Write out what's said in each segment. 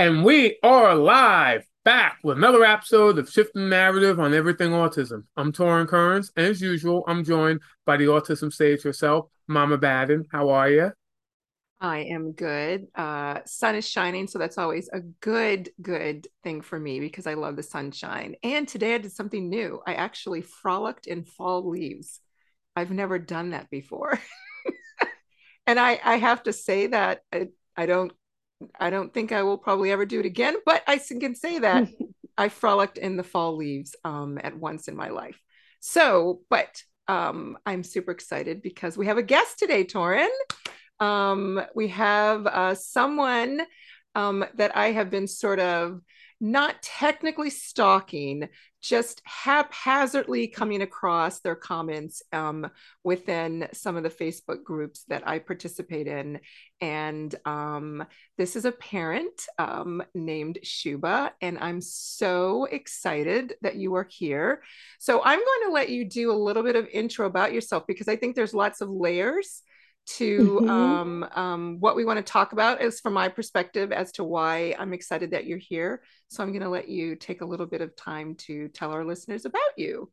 And we are live back with another episode of Shifting Narrative on Everything Autism. I'm Torrin Kearns, and as usual, I'm joined by the autism sage herself, Mama Baden. How are you? I am good. Uh, sun is shining, so that's always a good, good thing for me because I love the sunshine. And today I did something new. I actually frolicked in fall leaves. I've never done that before, and I, I have to say that I, I don't I don't think I will probably ever do it again, but I can say that I frolicked in the fall leaves um, at once in my life. So, but um, I'm super excited because we have a guest today, Torrin. Um, we have uh, someone um, that I have been sort of not technically stalking, just haphazardly coming across their comments um, within some of the Facebook groups that I participate in. And um, this is a parent um, named Shubha, and I'm so excited that you are here. So I'm going to let you do a little bit of intro about yourself because I think there's lots of layers to mm-hmm. um, um, what we want to talk about is from my perspective as to why I'm excited that you're here. So I'm going to let you take a little bit of time to tell our listeners about you.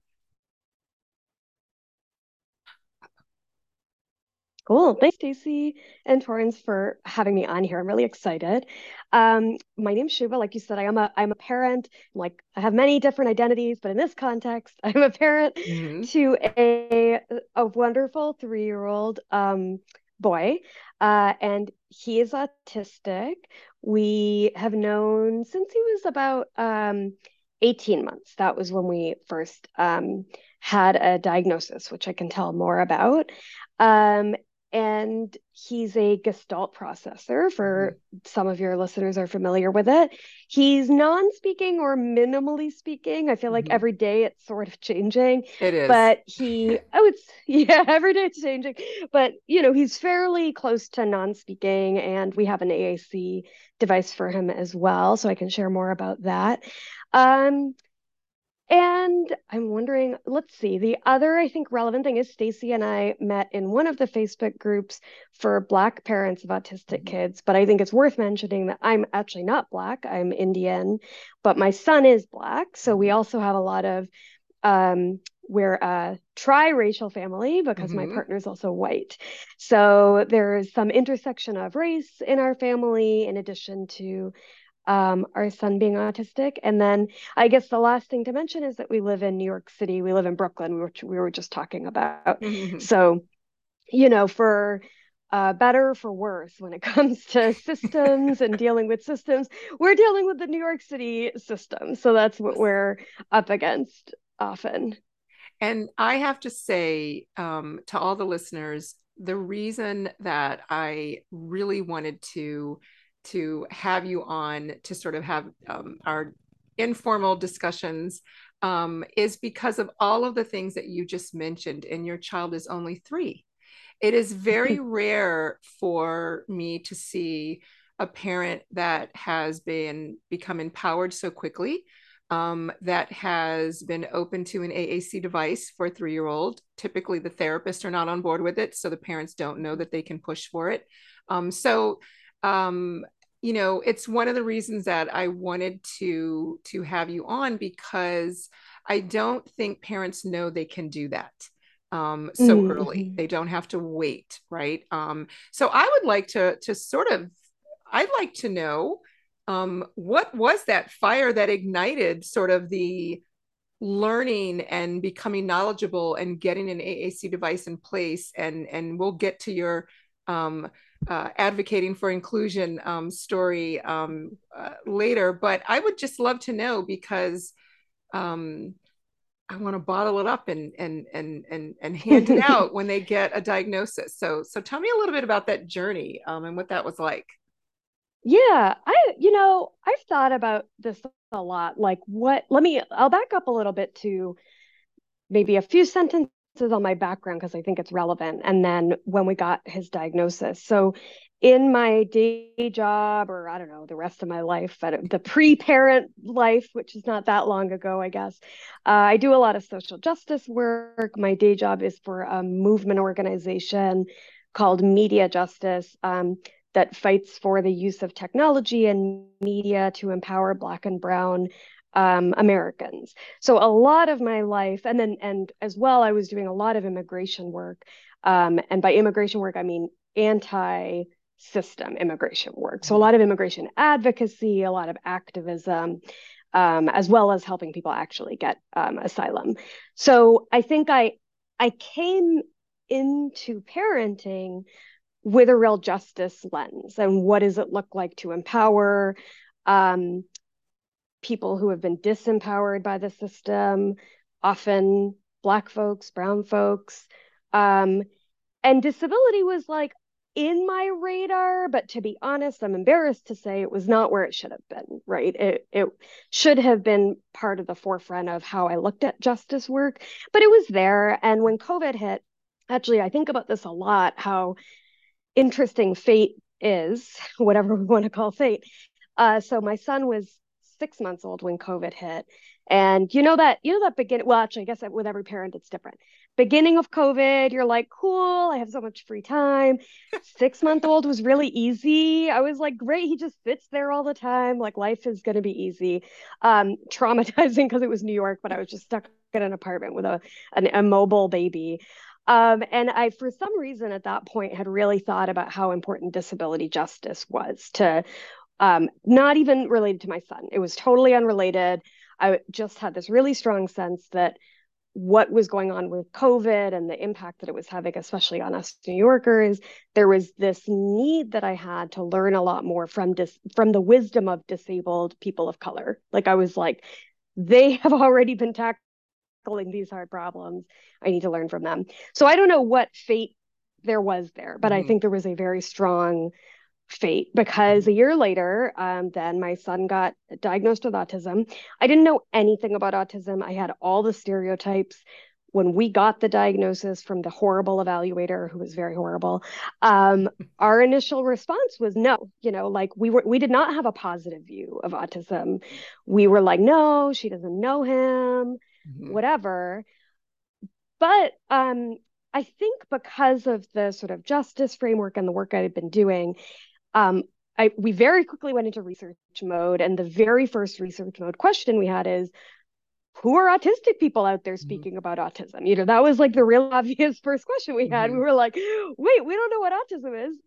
Cool. Thanks, Stacy and Torrin, for having me on here. I'm really excited. Um, my name's Shubha. Like you said, I am a I'm a parent. Like I have many different identities, but in this context, I'm a parent mm-hmm. to a a wonderful three year old um, boy, uh, and he is autistic. We have known since he was about um, 18 months. That was when we first um, had a diagnosis, which I can tell more about. Um, and he's a gestalt processor for mm-hmm. some of your listeners are familiar with it. He's non-speaking or minimally speaking. I feel like mm-hmm. every day it's sort of changing it is. but he oh it's yeah every day it's changing. But you know he's fairly close to non-speaking and we have an aac device for him as well so i can share more about that. Um and I'm wondering, let's see, the other I think relevant thing is Stacy and I met in one of the Facebook groups for Black parents of autistic mm-hmm. kids. But I think it's worth mentioning that I'm actually not Black, I'm Indian, but my son is Black. So we mm-hmm. also have a lot of, um, we're a tri-racial family because mm-hmm. my partner is also white. So there's some intersection of race in our family in addition to um, our son being autistic. And then I guess the last thing to mention is that we live in New York City. We live in Brooklyn, which we were just talking about. Mm-hmm. So, you know, for uh, better for worse when it comes to systems and dealing with systems, we're dealing with the New York City system. So that's what we're up against often. And I have to say um, to all the listeners, the reason that I really wanted to to have you on to sort of have um, our informal discussions um, is because of all of the things that you just mentioned, and your child is only three. It is very rare for me to see a parent that has been become empowered so quickly um, that has been open to an AAC device for a three year old. Typically, the therapists are not on board with it, so the parents don't know that they can push for it. Um, so, um, you know it's one of the reasons that i wanted to to have you on because i don't think parents know they can do that um, so mm-hmm. early they don't have to wait right? Um, so i would like to to sort of i'd like to know um, what was that fire that ignited sort of the learning and becoming knowledgeable and getting an AAC device in place? And and we'll get to your um, uh, advocating for inclusion um, story um, uh, later, but I would just love to know because um, I want to bottle it up and and and and and hand it out when they get a diagnosis. So so tell me a little bit about that journey um, and what that was like. Yeah, I you know I've thought about this a lot. Like what? Let me. I'll back up a little bit to maybe a few sentences on my background because I think it's relevant. And then when we got his diagnosis. So in my day job, or I don't know, the rest of my life, but the pre parent life, which is not that long ago, I guess, uh, I do a lot of social justice work. My day job is for a movement organization called Media Justice. Um, that fights for the use of technology and media to empower Black and Brown um, Americans. So a lot of my life, and then and as well, I was doing a lot of immigration work. Um, and by immigration work, I mean anti-system immigration work. So a lot of immigration advocacy, a lot of activism, um, as well as helping people actually get um, asylum. So I think I I came into parenting with a real justice lens and what does it look like to empower um, people who have been disempowered by the system, often Black folks, Brown folks. Um, and disability was like in my radar, but to be honest, I'm embarrassed to say it was not where it should have been, right? It, it should have been part of the forefront of how I looked at justice work, but it was there. And when COVID hit, actually, I think about this a lot how interesting fate is, whatever we want to call fate. Uh, so my son was six months old when COVID hit. And you know that, you know that begin well, actually, I guess with every parent, it's different. Beginning of COVID, you're like, cool, I have so much free time. Six month old was really easy. I was like, great, he just sits there all the time. Like life is going to be easy. Um, traumatizing because it was New York, but I was just stuck in an apartment with a, an, a mobile baby. Um, and I, for some reason, at that point, had really thought about how important disability justice was to um, not even related to my son. It was totally unrelated. I just had this really strong sense that what was going on with COVID and the impact that it was having, especially on us New Yorkers, there was this need that I had to learn a lot more from dis- from the wisdom of disabled people of color. Like I was like, they have already been tackling these hard problems. I need to learn from them. So I don't know what fate there was there, but mm-hmm. I think there was a very strong fate because a year later, um, then my son got diagnosed with autism. I didn't know anything about autism. I had all the stereotypes. When we got the diagnosis from the horrible evaluator, who was very horrible, um, our initial response was no. You know, like we were, we did not have a positive view of autism. We were like, no, she doesn't know him, mm-hmm. whatever. But um, I think because of the sort of justice framework and the work I had been doing, um, I, we very quickly went into research mode. And the very first research mode question we had is, who are autistic people out there mm-hmm. speaking mm-hmm. about autism? You know, that was like the real obvious first question we had. Mm-hmm. We were like, wait, we don't know what autism is.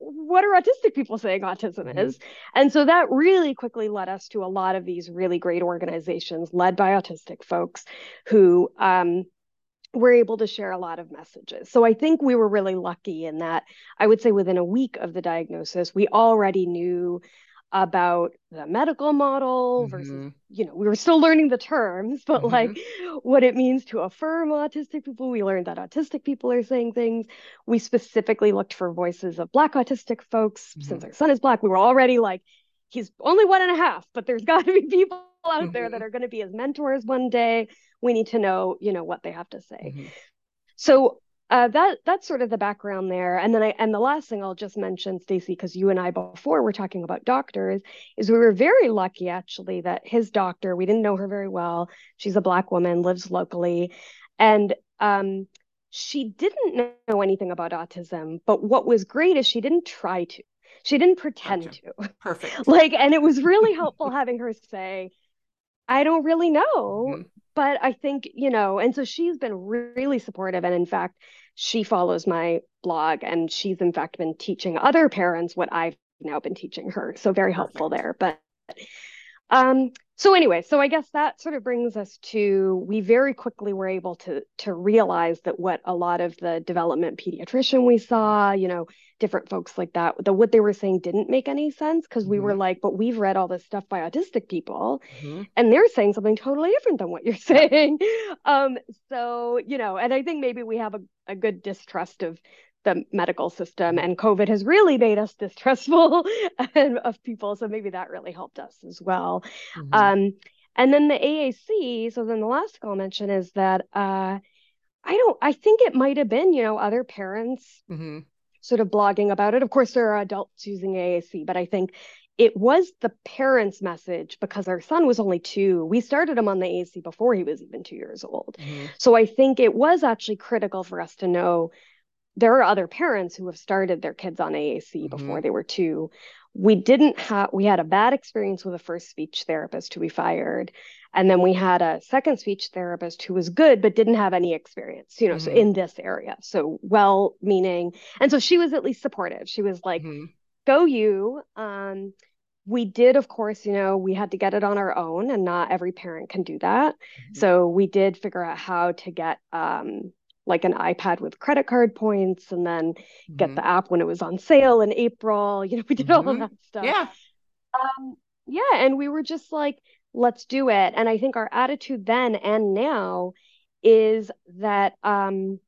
What are autistic people saying autism mm-hmm. is? And so that really quickly led us to a lot of these really great organizations led by autistic folks who um, we're able to share a lot of messages. So I think we were really lucky in that I would say within a week of the diagnosis, we already knew about the medical model mm-hmm. versus, you know, we were still learning the terms, but mm-hmm. like what it means to affirm autistic people. We learned that autistic people are saying things. We specifically looked for voices of Black autistic folks. Mm-hmm. Since our son is Black, we were already like, he's only one and a half, but there's got to be people out there that mm-hmm. are going to be his mentors one day we need to know you know what they have to say. Mm-hmm. so uh, that that's sort of the background there. And then i and the last thing i'll just mention stacy because you and i before were talking about doctors is we were very lucky actually that his doctor we didn't know her very well. She's a black woman lives locally. And um, she didn't know anything about autism but what was great is she didn't try to. She didn't pretend gotcha. to. Perfect. Like and it was really helpful having her say I don't really know. But I think, you know, and so she's been really supportive. And in fact, she follows my blog and she's in fact been teaching other parents what I've now been teaching her. So very helpful there. But um, so anyway, so I guess that sort of brings us to we very quickly were able to to realize that what a lot of the development pediatrician we saw, you know, different folks like that, the what they were saying didn't make any sense because we mm-hmm. were like, but we've read all this stuff by autistic people, mm-hmm. and they're saying something totally different than what you're saying. um, so you know, and I think maybe we have a, a good distrust of the medical system and covid has really made us distrustful of people so maybe that really helped us as well mm-hmm. um, and then the aac so then the last thing i'll mention is that uh, i don't i think it might have been you know other parents mm-hmm. sort of blogging about it of course there are adults using aac but i think it was the parents' message because our son was only two. We started him on the AAC before he was even two years old. Mm-hmm. So I think it was actually critical for us to know there are other parents who have started their kids on AAC mm-hmm. before they were two. We didn't have, we had a bad experience with a first speech therapist who we fired. And then we had a second speech therapist who was good, but didn't have any experience, you know, mm-hmm. so in this area. So well meaning. And so she was at least supportive. She was like, mm-hmm. go you. Um, we did, of course, you know, we had to get it on our own, and not every parent can do that. Mm-hmm. So we did figure out how to get um, like an iPad with credit card points and then mm-hmm. get the app when it was on sale in April. You know, we did mm-hmm. all of that stuff. Yeah. Um, yeah. And we were just like, let's do it. And I think our attitude then and now is that um,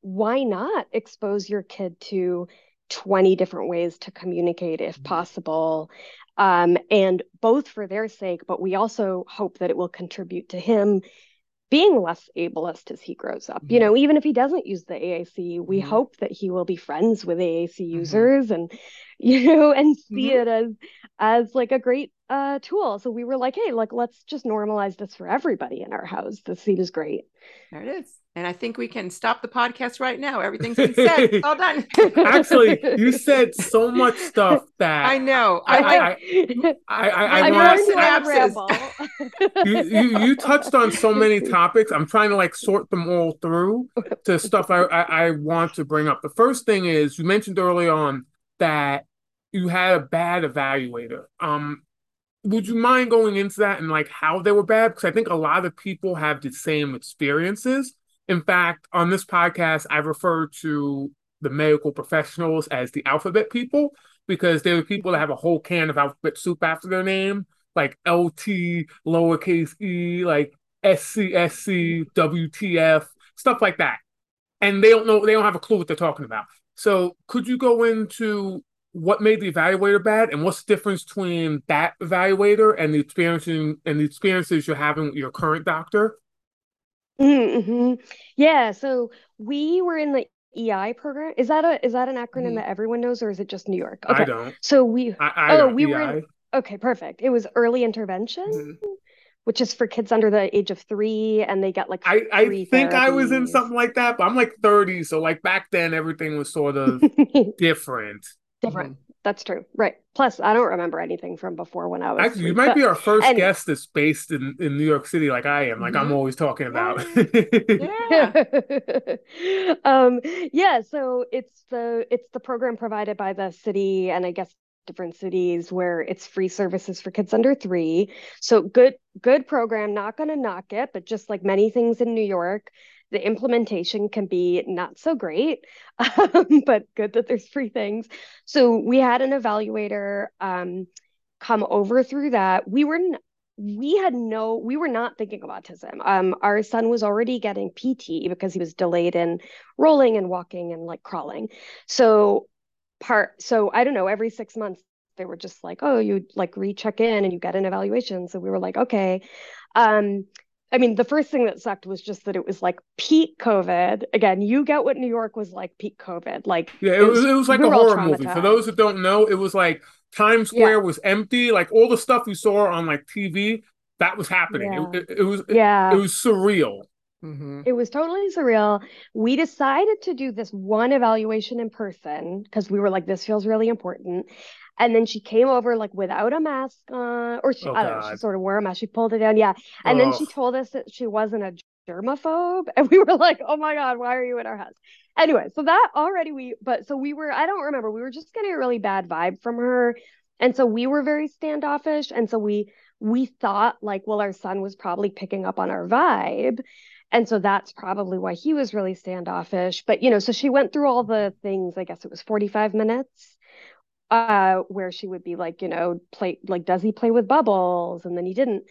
why not expose your kid to 20 different ways to communicate if mm-hmm. possible um, and both for their sake but we also hope that it will contribute to him being less ableist as he grows up mm-hmm. you know even if he doesn't use the aac we mm-hmm. hope that he will be friends with aac mm-hmm. users and you know and see mm-hmm. it as as like a great uh, tool so we were like hey like let's just normalize this for everybody in our house this seems great there it is and I think we can stop the podcast right now. Everything's been said. It's all done. Actually, you said so much stuff that I know. I I I, I, I, I want you, you you touched on so many topics. I'm trying to like sort them all through to stuff I, I, I want to bring up. The first thing is you mentioned early on that you had a bad evaluator. Um, would you mind going into that and like how they were bad? Because I think a lot of people have the same experiences in fact, on this podcast, I refer to the medical professionals as the alphabet people because they're the people that have a whole can of alphabet soup after their name, like LT, lowercase e, like SCSC, WTF, stuff like that. And they don't know, they don't have a clue what they're talking about. So, could you go into what made the evaluator bad and what's the difference between that evaluator and the experiencing and the experiences you're having with your current doctor Mm-hmm. Yeah, so we were in the EI program. Is that a is that an acronym mm-hmm. that everyone knows, or is it just New York? Okay. I don't. So we I, I oh we EI. were in, okay perfect. It was early intervention, mm-hmm. which is for kids under the age of three, and they get like I I think therapies. I was in something like that, but I'm like 30, so like back then everything was sort of different. Different. Mm-hmm. That's true. Right. Plus, I don't remember anything from before when I was. Actually, you might but, be our first and, guest that's based in, in New York City, like I am. Like mm-hmm. I'm always talking about. yeah. um, yeah. So it's the it's the program provided by the city, and I guess different cities where it's free services for kids under three. So good good program. Not going to knock it, but just like many things in New York, the implementation can be not so great, um, but good that there's free things. So we had an evaluator um, come over through that. We were we had no we were not thinking of autism um our son was already getting pt because he was delayed in rolling and walking and like crawling so part so i don't know every six months they were just like oh you like recheck in and you get an evaluation so we were like okay um I mean, the first thing that sucked was just that it was like peak COVID. Again, you get what New York was like peak COVID. Like yeah, it, was it was like a horror movie. For those that don't know, it was like Times Square yeah. was empty. Like all the stuff you saw on like TV, that was happening. Yeah. It, it, it, was yeah, it, it was surreal. Mm-hmm. It was totally surreal. We decided to do this one evaluation in person because we were like, this feels really important. And then she came over like without a mask on, or she, oh, I don't know, she sort of wore a mask. She pulled it down. Yeah. And oh. then she told us that she wasn't a germaphobe. And we were like, oh my God, why are you in our house? Anyway, so that already we, but so we were, I don't remember, we were just getting a really bad vibe from her. And so we were very standoffish. And so we, we thought like, well, our son was probably picking up on our vibe. And so that's probably why he was really standoffish. But, you know, so she went through all the things, I guess it was 45 minutes uh, where she would be like, you know, play like, does he play with bubbles? And then he didn't.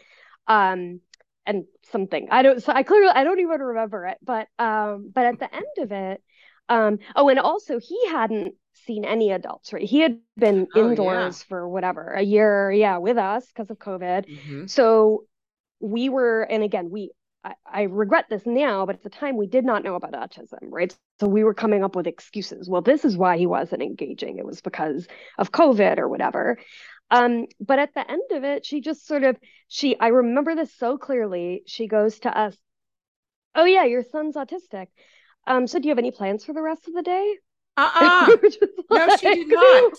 Um, and something I don't. So I clearly I don't even remember it. But um, but at the end of it, um, oh, and also he hadn't seen any adults. Right, he had been oh, indoors yeah. for whatever a year, yeah, with us because of COVID. Mm-hmm. So we were, and again, we I, I, regret this now, but at the time we did not know about autism, right? So we were coming up with excuses. Well, this is why he wasn't engaging. It was because of COVID or whatever. Um, but at the end of it, she just sort of she I remember this so clearly. She goes to us, "Oh yeah, your son's autistic." um, so do you have any plans for the rest of the day? Uh-uh. we no, she did not.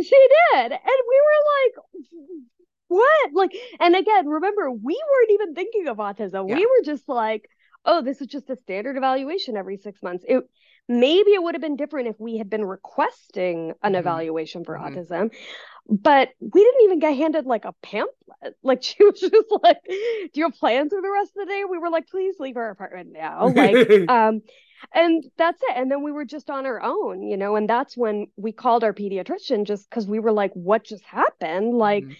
She did. And we were like, what? Like, and again, remember, we weren't even thinking of autism. Yeah. We were just like, oh, this is just a standard evaluation every six months. It maybe it would have been different if we had been requesting an mm-hmm. evaluation for mm-hmm. autism but we didn't even get handed like a pamphlet like she was just like do you have plans for the rest of the day we were like please leave our apartment now like um and that's it and then we were just on our own you know and that's when we called our pediatrician just because we were like what just happened like mm-hmm.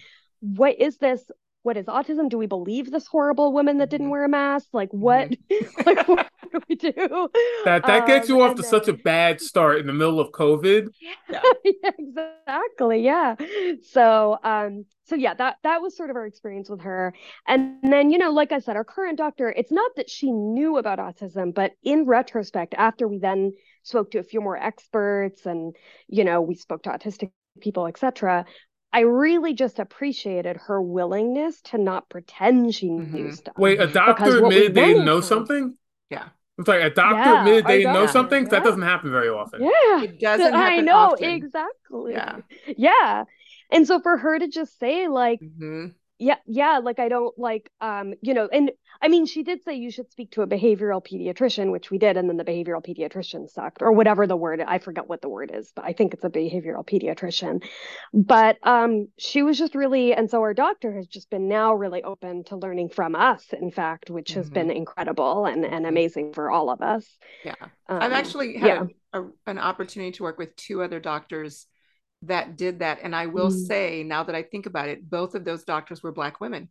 What is this what is autism? Do we believe this horrible woman that didn't mm-hmm. wear a mask? Like what? Mm-hmm. like what do we do? That that gets um, you off to then... such a bad start in the middle of COVID. Yeah, yeah, exactly. Yeah. So um so yeah, that that was sort of our experience with her. And then, you know, like I said, our current doctor, it's not that she knew about autism, but in retrospect, after we then spoke to a few more experts and, you know, we spoke to autistic people, etc., I really just appreciated her willingness to not pretend she mm-hmm. knew stuff. Wait, a doctor admitted they know something? Yeah. It's like a doctor yeah, admitted they know something? Yeah. That doesn't happen very often. Yeah. It doesn't I know, often. exactly. Yeah. Yeah. And so for her to just say, like, mm-hmm yeah yeah like i don't like um you know and i mean she did say you should speak to a behavioral pediatrician which we did and then the behavioral pediatrician sucked or whatever the word i forget what the word is but i think it's a behavioral pediatrician but um she was just really and so our doctor has just been now really open to learning from us in fact which mm-hmm. has been incredible and and amazing for all of us yeah um, i've actually had yeah. a, an opportunity to work with two other doctors that did that. And I will mm. say, now that I think about it, both of those doctors were Black women.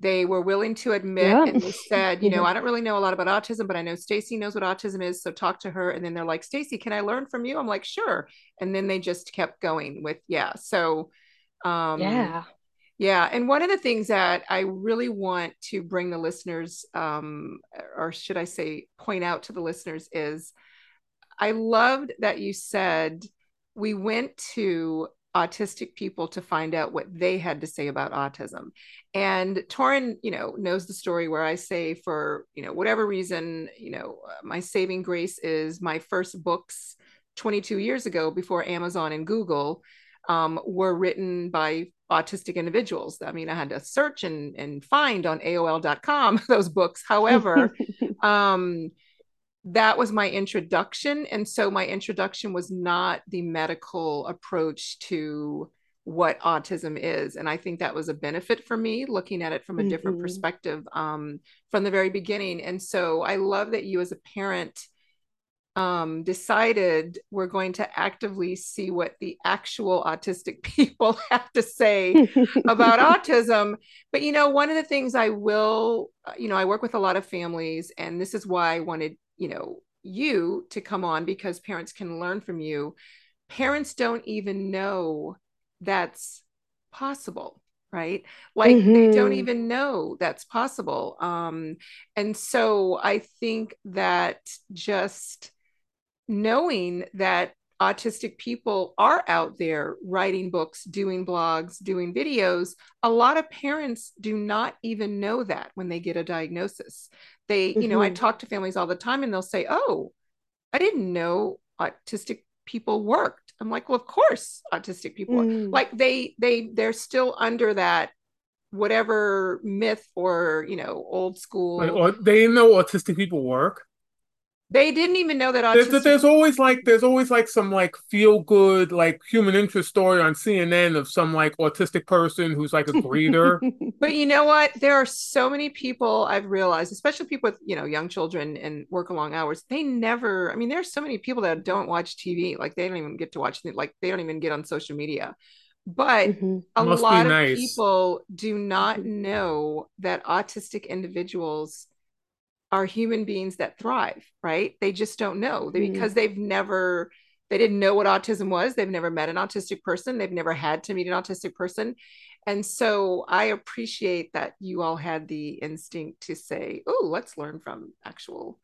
They were willing to admit yeah. and they said, you know, I don't really know a lot about autism, but I know Stacy knows what autism is. So talk to her. And then they're like, Stacy, can I learn from you? I'm like, sure. And then they just kept going with, yeah. So, um, yeah. Yeah. And one of the things that I really want to bring the listeners, um, or should I say, point out to the listeners is I loved that you said, we went to autistic people to find out what they had to say about autism. And Torrin, you know, knows the story where I say for, you know, whatever reason, you know, uh, my saving grace is my first books 22 years ago before Amazon and Google um, were written by autistic individuals. I mean, I had to search and, and find on AOL.com those books. However, um, that was my introduction. And so my introduction was not the medical approach to what autism is. And I think that was a benefit for me looking at it from a mm-hmm. different perspective um, from the very beginning. And so I love that you, as a parent, um, decided we're going to actively see what the actual autistic people have to say about autism. But, you know, one of the things I will, uh, you know, I work with a lot of families, and this is why I wanted you know you to come on because parents can learn from you parents don't even know that's possible right like mm-hmm. they don't mm-hmm. even know that's possible um and so i think that just knowing that autistic people are out there writing books, doing blogs, doing videos, a lot of parents do not even know that when they get a diagnosis. They, mm-hmm. you know, I mm-hmm. talk to families all the time and they'll say, Oh, I didn't know autistic people worked. I'm like, well, of course, autistic people mm. like they they they're still under that whatever myth or you know old school. or they know autistic people work. They didn't even know that autistic. There's, there's, always like there's always like some like feel good like human interest story on CNN of some like autistic person who's like a greeter. but you know what? There are so many people I've realized, especially people with you know young children and work long hours. They never. I mean, there's so many people that don't watch TV. Like they don't even get to watch. Like they don't even get on social media. But mm-hmm. a Must lot of people do not mm-hmm. know that autistic individuals are human beings that thrive, right? They just don't know they, mm. because they've never, they didn't know what autism was. They've never met an autistic person. They've never had to meet an autistic person. And so I appreciate that you all had the instinct to say, oh, let's learn from actual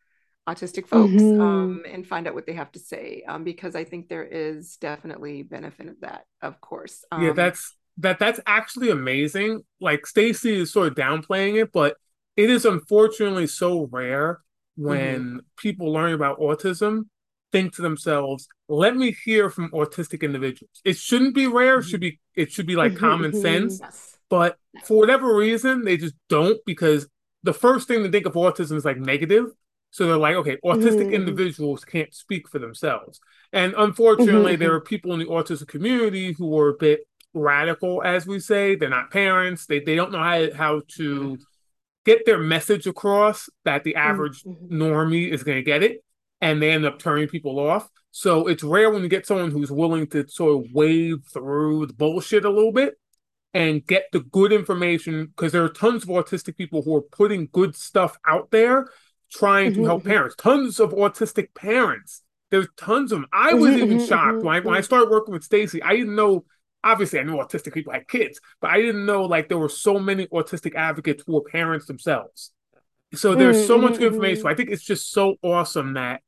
autistic folks mm-hmm. um, and find out what they have to say um, because I think there is definitely benefit of that, of course. Um, yeah, that's that that's actually amazing. Like Stacy is sort of downplaying it, but it is unfortunately so rare when mm-hmm. people learn about autism think to themselves, let me hear from autistic individuals. It shouldn't be rare, it should be it should be like mm-hmm, common mm-hmm. sense. Yes. But for whatever reason, they just don't because the first thing to think of autism is like negative. So they're like, okay, autistic mm-hmm. individuals can't speak for themselves. And unfortunately, there are people in the autism community who are a bit radical, as we say. They're not parents. They they don't know how, how to get their message across that the average mm-hmm. normie is going to get it and they end up turning people off. So it's rare when you get someone who's willing to sort of wade through the bullshit a little bit and get the good information because there are tons of autistic people who are putting good stuff out there trying mm-hmm, to help mm-hmm. parents. Tons of autistic parents. There's tons of them. I was mm-hmm, even mm-hmm, shocked mm-hmm, when I, when I started working with Stacy. I didn't know obviously I knew autistic people had kids, but I didn't know like there were so many autistic advocates who were parents themselves. So there's so much mm-hmm, information. Mm-hmm. I think it's just so awesome that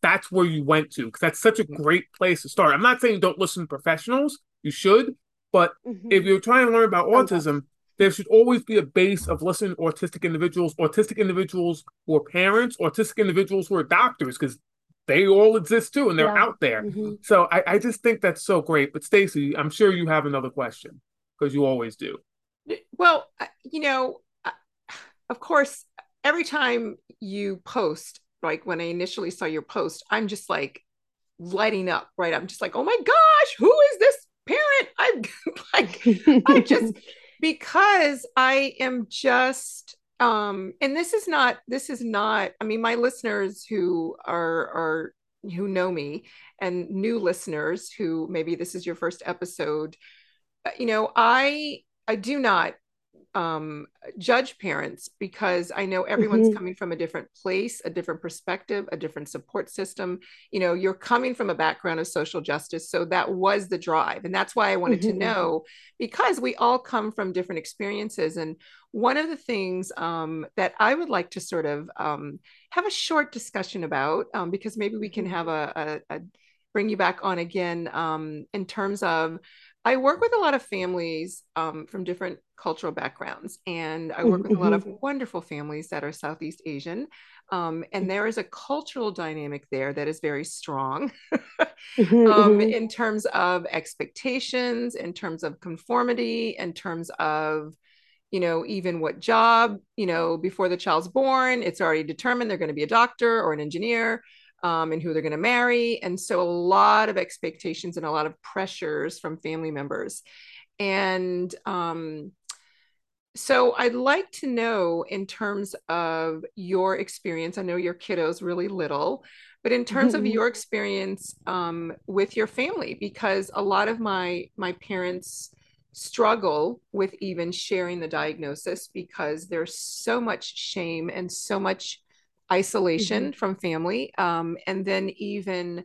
that's where you went to because that's such a mm-hmm. great place to start. I'm not saying don't listen to professionals, you should, but mm-hmm. if you're trying to learn about autism, there should always be a base of listening to autistic individuals, autistic individuals who are parents, autistic individuals who are doctors, because they all exist too and they're yeah. out there. Mm-hmm. So I, I just think that's so great. But Stacy, I'm sure you have another question because you always do. Well, you know, of course, every time you post like when I initially saw your post, I'm just like lighting up, right? I'm just like, oh my gosh, who is this parent? I'm like, I just because I am just um and this is not this is not i mean my listeners who are are who know me and new listeners who maybe this is your first episode you know i i do not um, judge parents because I know everyone's mm-hmm. coming from a different place, a different perspective, a different support system. You know, you're coming from a background of social justice. So that was the drive. And that's why I wanted mm-hmm. to know because we all come from different experiences. And one of the things um, that I would like to sort of um, have a short discussion about, um, because maybe we can have a, a, a bring you back on again um, in terms of I work with a lot of families um, from different cultural backgrounds, and I work with a lot of mm-hmm. wonderful families that are Southeast Asian. Um, and there is a cultural dynamic there that is very strong mm-hmm, um, mm-hmm. in terms of expectations, in terms of conformity, in terms of you know, even what job, you know, before the child's born, it's already determined they're going to be a doctor or an engineer um, and who they're going to marry. And so a lot of expectations and a lot of pressures from family members. And um, so I'd like to know in terms of your experience, I know your kiddo's really little, but in terms of your experience um, with your family, because a lot of my my parents struggle with even sharing the diagnosis because there's so much shame and so much isolation mm-hmm. from family um, and then even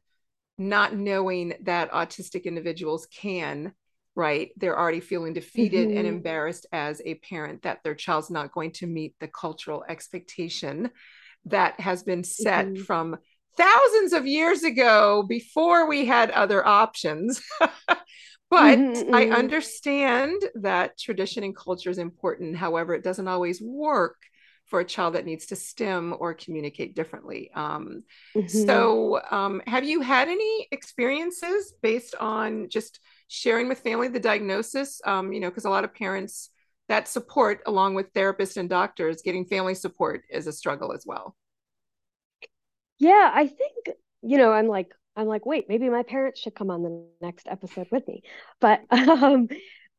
not knowing that autistic individuals can right they're already feeling defeated mm-hmm. and embarrassed as a parent that their child's not going to meet the cultural expectation that has been set mm-hmm. from thousands of years ago before we had other options but mm-hmm, i mm-hmm. understand that tradition and culture is important however it doesn't always work for a child that needs to stim or communicate differently. Um, mm-hmm. So, um, have you had any experiences based on just sharing with family the diagnosis? Um, you know, because a lot of parents that support, along with therapists and doctors, getting family support is a struggle as well. Yeah, I think you know, I'm like, I'm like, wait, maybe my parents should come on the next episode with me, but um,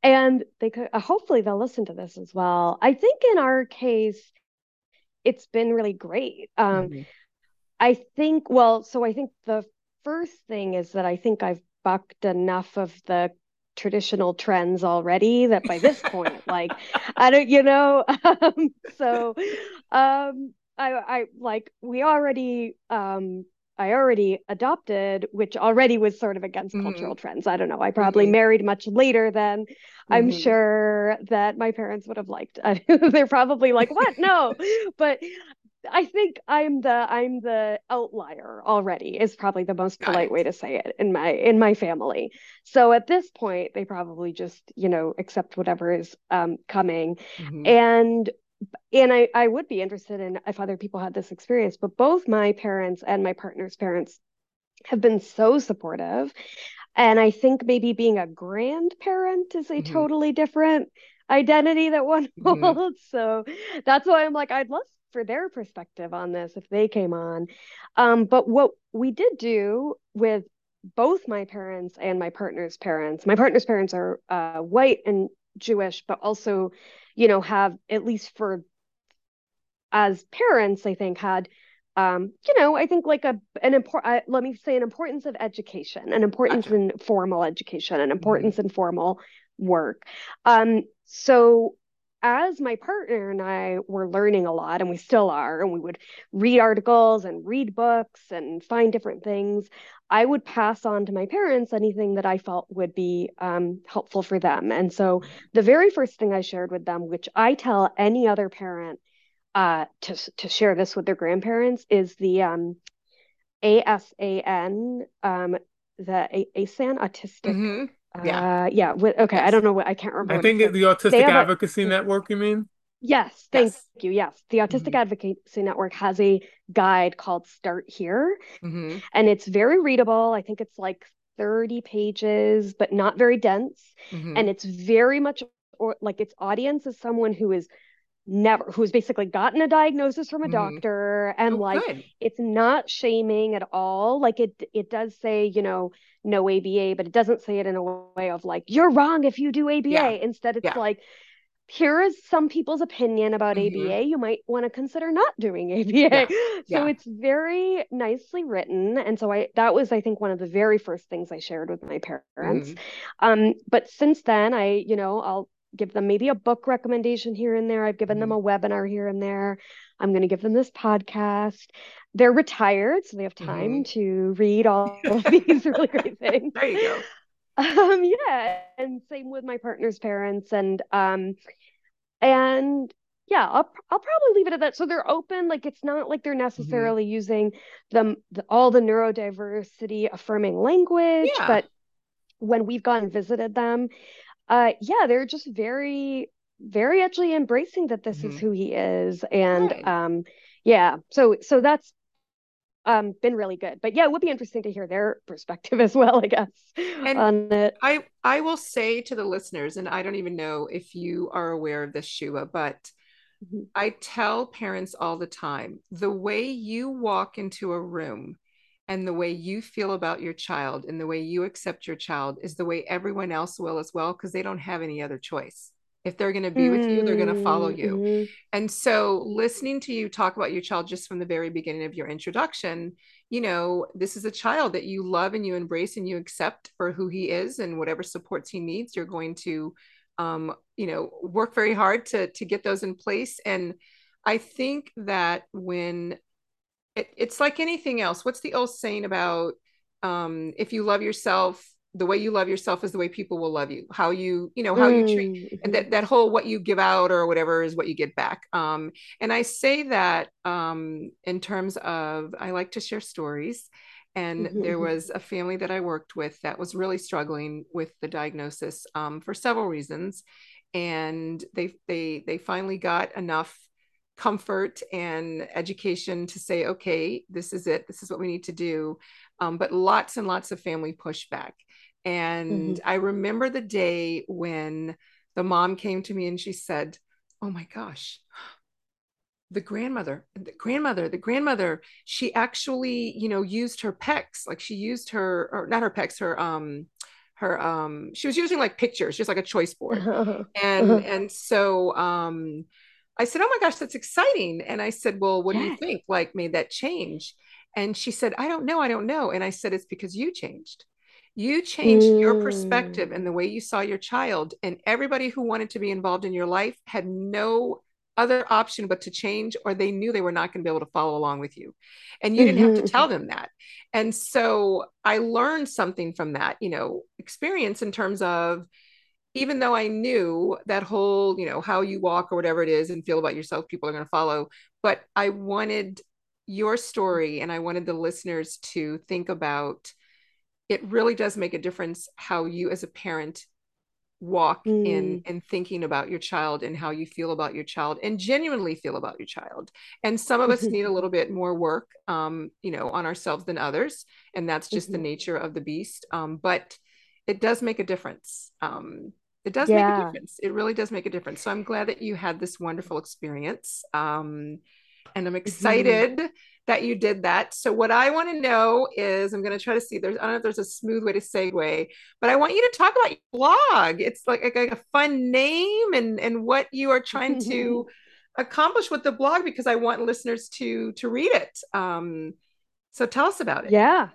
and they could uh, hopefully they'll listen to this as well. I think in our case it's been really great. Um, mm-hmm. I think, well, so I think the first thing is that I think I've bucked enough of the traditional trends already that by this point, like, I don't, you know, um, so, um, I, I like, we already, um, I already adopted, which already was sort of against mm-hmm. cultural trends. I don't know. I probably mm-hmm. married much later than mm-hmm. I'm sure that my parents would have liked. They're probably like, "What? No." but I think I'm the I'm the outlier already is probably the most polite way to say it in my in my family. So at this point, they probably just you know accept whatever is um, coming, mm-hmm. and and I, I would be interested in if other people had this experience, but both my parents and my partner's parents have been so supportive. And I think maybe being a grandparent is a mm-hmm. totally different identity that one mm-hmm. holds. So that's why I'm like, I'd love for their perspective on this if they came on. Um, but what we did do with both my parents and my partner's parents, my partner's parents are uh, white and Jewish, but also, you know, have at least for as parents, I think had um, you know, I think like a an important uh, let me say an importance of education, an importance gotcha. in formal education, an importance mm-hmm. in formal work. Um, so as my partner and I were learning a lot, and we still are, and we would read articles and read books and find different things, I would pass on to my parents anything that I felt would be um, helpful for them. And so the very first thing I shared with them, which I tell any other parent uh, to, to share this with their grandparents, is the um, ASAN, um, the ASAN autistic. Mm-hmm yeah. Uh, yeah. Okay. Yes. I don't know what I can't remember. I think the Autistic Advocacy a, Network. You mean? Yes. Thank yes. you. Yes. The Autistic mm-hmm. Advocacy Network has a guide called Start Here, mm-hmm. and it's very readable. I think it's like 30 pages, but not very dense, mm-hmm. and it's very much or like its audience is someone who is never who's basically gotten a diagnosis from a mm-hmm. doctor and oh, like good. it's not shaming at all like it it does say you know no aba but it doesn't say it in a way of like you're wrong if you do aba yeah. instead it's yeah. like here is some people's opinion about mm-hmm. ABA. You might want to consider not doing ABA. Yeah. So yeah. it's very nicely written. And so I that was I think one of the very first things I shared with my parents. Mm-hmm. Um, but since then I, you know, I'll give them maybe a book recommendation here and there. I've given mm-hmm. them a webinar here and there. I'm going to give them this podcast. They're retired, so they have time mm-hmm. to read all of these really great things. There you go. Um, yeah, and same with my partner's parents, and um, and yeah, I'll I'll probably leave it at that. So they're open, like it's not like they're mm-hmm. necessarily mm-hmm. using them the, all the neurodiversity affirming language, yeah. but when we've gone and visited them, uh yeah they're just very very actually embracing that this mm-hmm. is who he is and right. um yeah so so that's um been really good. But yeah it would be interesting to hear their perspective as well i guess and on it. I i will say to the listeners and i don't even know if you are aware of this Shubha but mm-hmm. i tell parents all the time the way you walk into a room and the way you feel about your child and the way you accept your child is the way everyone else will as well because they don't have any other choice if they're going to be with you they're going to follow you mm-hmm. and so listening to you talk about your child just from the very beginning of your introduction you know this is a child that you love and you embrace and you accept for who he is and whatever supports he needs you're going to um, you know work very hard to to get those in place and i think that when it, it's like anything else. What's the old saying about um, if you love yourself, the way you love yourself is the way people will love you. How you, you know, how mm. you treat mm-hmm. and that, that whole what you give out or whatever is what you get back. Um, and I say that um, in terms of I like to share stories. And mm-hmm. there mm-hmm. was a family that I worked with that was really struggling with the diagnosis um, for several reasons. And they they they finally got enough comfort and education to say, okay, this is it. This is what we need to do. Um, but lots and lots of family pushback. And mm-hmm. I remember the day when the mom came to me and she said, Oh my gosh, the grandmother, the grandmother, the grandmother, she actually, you know, used her pecs, like she used her, or not her pecs, her, um, her, um, she was using like pictures, just like a choice board. and, and so, um, I said, Oh my gosh, that's exciting. And I said, Well, what do you think? Like, made that change? And she said, I don't know. I don't know. And I said, It's because you changed. You changed mm. your perspective and the way you saw your child. And everybody who wanted to be involved in your life had no other option but to change, or they knew they were not going to be able to follow along with you. And you didn't have to mm-hmm. tell them that. And so I learned something from that, you know, experience in terms of, even though I knew that whole, you know, how you walk or whatever it is and feel about yourself, people are going to follow. But I wanted your story and I wanted the listeners to think about it really does make a difference how you as a parent walk mm. in in thinking about your child and how you feel about your child and genuinely feel about your child and some of us need a little bit more work um you know on ourselves than others and that's just mm-hmm. the nature of the beast um but it does make a difference um it does yeah. make a difference it really does make a difference so i'm glad that you had this wonderful experience um and i'm mm-hmm. excited mm-hmm that you did that. So what I want to know is I'm going to try to see there's I don't know if there's a smooth way to segue, but I want you to talk about your blog. It's like a, a fun name and and what you are trying to accomplish with the blog because I want listeners to to read it. Um so tell us about it. Yeah.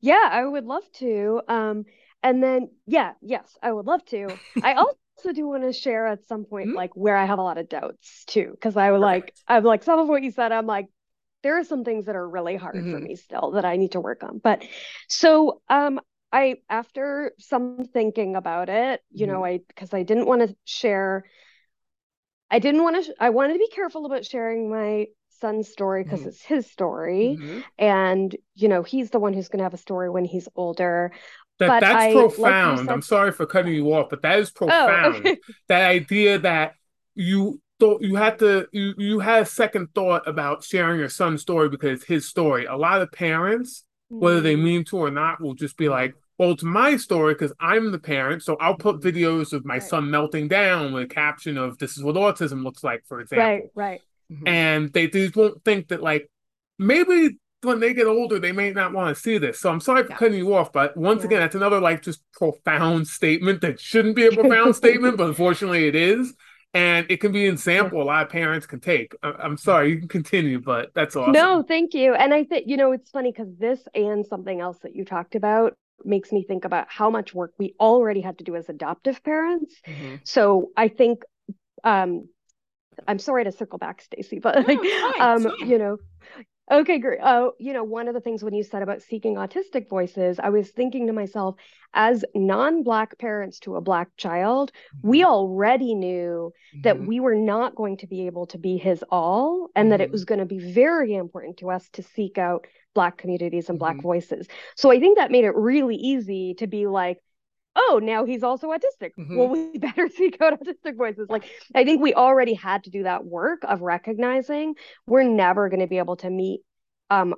Yeah, I would love to. Um and then yeah, yes, I would love to. I also do want to share at some point mm-hmm. like where I have a lot of doubts too because I would like I'm like some of what you said I'm like there are some things that are really hard mm-hmm. for me still that I need to work on. But so um I after some thinking about it, you mm-hmm. know, I because I didn't want to share I didn't want to I wanted to be careful about sharing my son's story because mm-hmm. it's his story mm-hmm. and you know, he's the one who's going to have a story when he's older. That, but that's I, profound. Like said, I'm sorry for cutting you off, but that is profound. Oh, okay. that idea that you thought you had to you you had a second thought about sharing your son's story because his story. A lot of parents, mm-hmm. whether they mm. mean to or not, will just be like, "Well, it's my story because I'm the parent, so I'll put videos of my right. son melting down with a caption of "This is what autism looks like," for example. Right, right. Mm-hmm. And they, just won't think that like maybe when they get older, they may not want to see this. So I'm sorry for yeah. cutting you off, but once yeah. again, that's another like just profound statement that shouldn't be a profound statement, but unfortunately it is and it can be an example a lot of parents can take. I'm sorry, you can continue, but that's awesome. No, thank you. And I think you know it's funny because this and something else that you talked about makes me think about how much work we already had to do as adoptive parents. Mm-hmm. So I think um I'm sorry to circle back, Stacy, but like, um, you know, Okay, great. Uh, you know, one of the things when you said about seeking autistic voices, I was thinking to myself, as non-black parents to a black child, mm-hmm. we already knew mm-hmm. that we were not going to be able to be his all, and mm-hmm. that it mm-hmm. was going to be very important to us to seek out black communities and black mm-hmm. voices. So I think that made it really easy to be like, oh, now he's also autistic. Mm-hmm. Well, we better seek out autistic voices. Like, I think we already had to do that work of recognizing we're never going to be able to meet, um,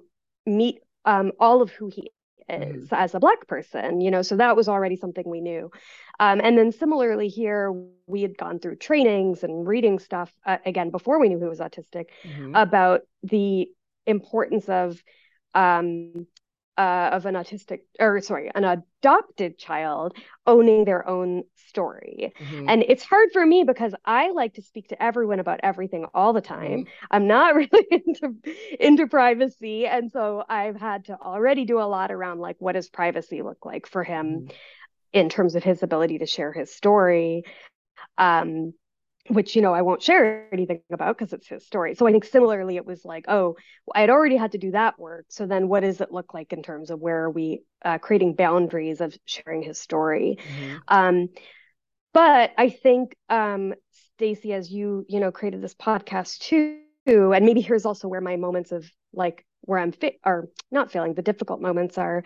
meet um, all of who he is mm-hmm. as a black person. You know, so that was already something we knew. Um, and then similarly here, we had gone through trainings and reading stuff uh, again before we knew he was autistic mm-hmm. about the importance of um, uh, of an autistic or sorry an adopted child owning their own story mm-hmm. and it's hard for me because i like to speak to everyone about everything all the time mm-hmm. i'm not really into into privacy and so i've had to already do a lot around like what does privacy look like for him mm-hmm. in terms of his ability to share his story um which you know I won't share anything about because it's his story. So I think similarly it was like, oh, I had already had to do that work. So then what does it look like in terms of where are we uh, creating boundaries of sharing his story? Mm-hmm. Um, but I think um, Stacy, as you you know created this podcast too, and maybe here's also where my moments of like where I'm fit or not feeling the difficult moments are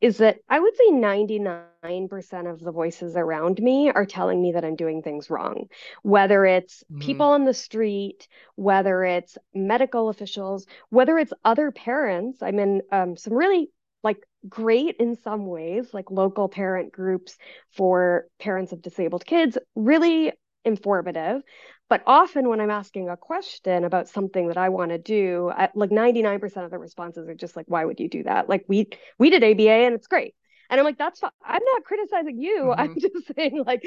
is that I would say 99% of the voices around me are telling me that I'm doing things wrong. Whether it's mm. people on the street, whether it's medical officials, whether it's other parents. I'm in um, some really like great in some ways, like local parent groups for parents of disabled kids, really informative. But often when I'm asking a question about something that I want to do, I, like 99% of the responses are just like, why would you do that? Like we we did ABA and it's great. And I'm like, that's fine. I'm not criticizing you. Mm-hmm. I'm just saying like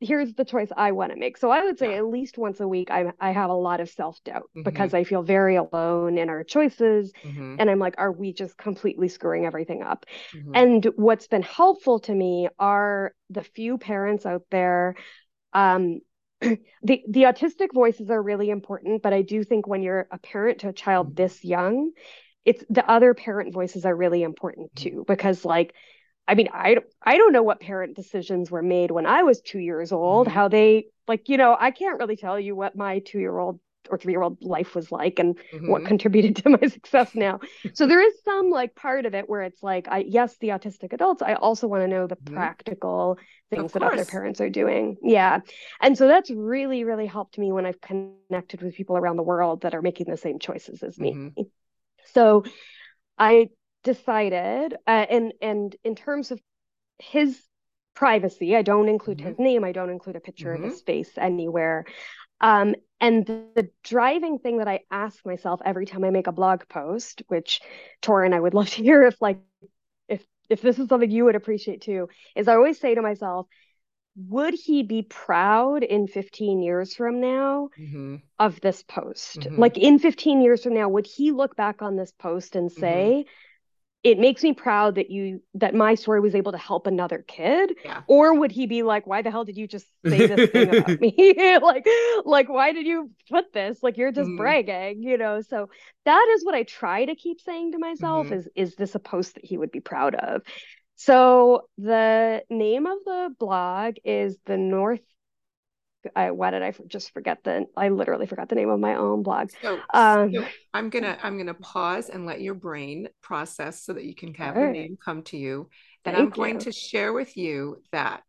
here's the choice I want to make. So I would say yeah. at least once a week I I have a lot of self-doubt mm-hmm. because I feel very alone in our choices mm-hmm. and I'm like are we just completely screwing everything up? Mm-hmm. And what's been helpful to me are the few parents out there um the the autistic voices are really important but i do think when you're a parent to a child mm-hmm. this young it's the other parent voices are really important mm-hmm. too because like i mean i i don't know what parent decisions were made when i was 2 years old mm-hmm. how they like you know i can't really tell you what my 2 year old or three year old life was like and mm-hmm. what contributed to my success now. so there is some like part of it where it's like, I yes, the autistic adults, I also want to know the mm-hmm. practical things that other parents are doing. Yeah. And so that's really, really helped me when I've connected with people around the world that are making the same choices as me. Mm-hmm. So I decided, uh, and and in terms of his privacy, I don't include mm-hmm. his name. I don't include a picture mm-hmm. of his face anywhere. Um, and the, driving thing that I ask myself every time I make a blog post, which Torrin, I would love to hear if like if if this is something you would appreciate too, is I always say to myself, would he be proud in 15 years from now mm-hmm. of this post? Mm-hmm. Like in 15 years from now, would he look back on this post and mm-hmm. It makes me proud that you that my story was able to help another kid yeah. or would he be like why the hell did you just say this thing about me like like why did you put this like you're just mm. bragging you know so that is what i try to keep saying to myself mm-hmm. is is this a post that he would be proud of so the name of the blog is the north I, why did I just forget the? I literally forgot the name of my own blog. So, um, so I'm gonna I'm gonna pause and let your brain process so that you can have right. your name come to you. And Thank I'm going you. to share with you that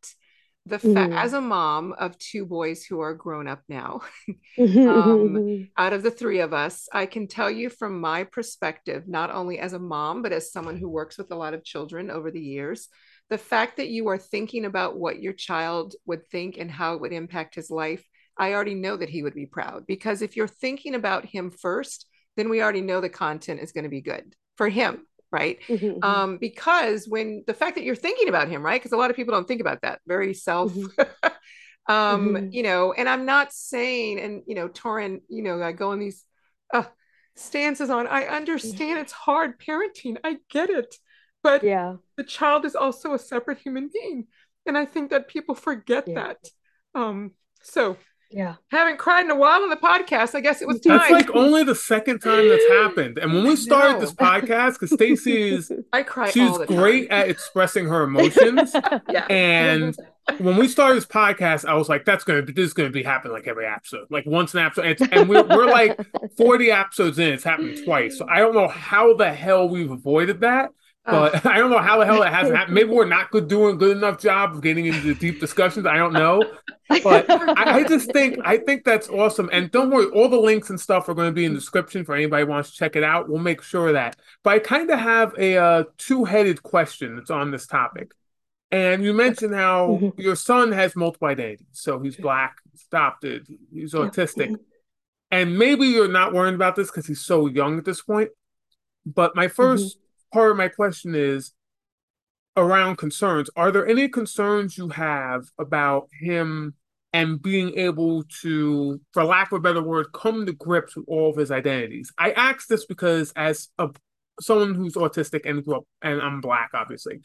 the fa- mm. as a mom of two boys who are grown up now, um, out of the three of us, I can tell you from my perspective, not only as a mom but as someone who works with a lot of children over the years the fact that you are thinking about what your child would think and how it would impact his life, I already know that he would be proud because if you're thinking about him first, then we already know the content is going to be good for him, right? Mm-hmm, mm-hmm. Um, because when the fact that you're thinking about him, right? Because a lot of people don't think about that, very self. Mm-hmm. um, mm-hmm. you know, and I'm not saying, and you know, Torrin, you know, I go on these uh, stances on. I understand it's hard parenting. I get it but yeah the child is also a separate human being. And i think that people forget yeah. that. Um so yeah. haven't cried in a while on the podcast. I guess it was time. that's like only the second time that's happened. And when we started this podcast because stacy is i cry she's great at expressing her emotions. Yeah. And when we started this podcast i was like that's gonna be this is gonna be happening like every episode like once an episode. And, and we're, we're like 40 episodes in it's happened twice. So i don't know how the hell we've avoided that but I don't know how the hell it hasn't happened. Maybe we're not good doing good enough job of getting into deep discussions. I don't know. But I, I, just think I think that's awesome. And don't worry, all the links and stuff are going to be in the description for anybody wants to check it out. We'll make sure of that. But I kind of have a uh, two-headed question that's on this topic. And you mentioned how mm-hmm. your son has multiple identities. So he's black, he's adopted, he's autistic. And maybe you're not worried about this because he's so young at this point. But my 1st mm-hmm part of my question is around concerns. Are there any concerns you have about him and being able to, for lack of a better word, come to grips with all of his identities? I ask this because as a someone who's autistic and grew up, and I'm black, obviously,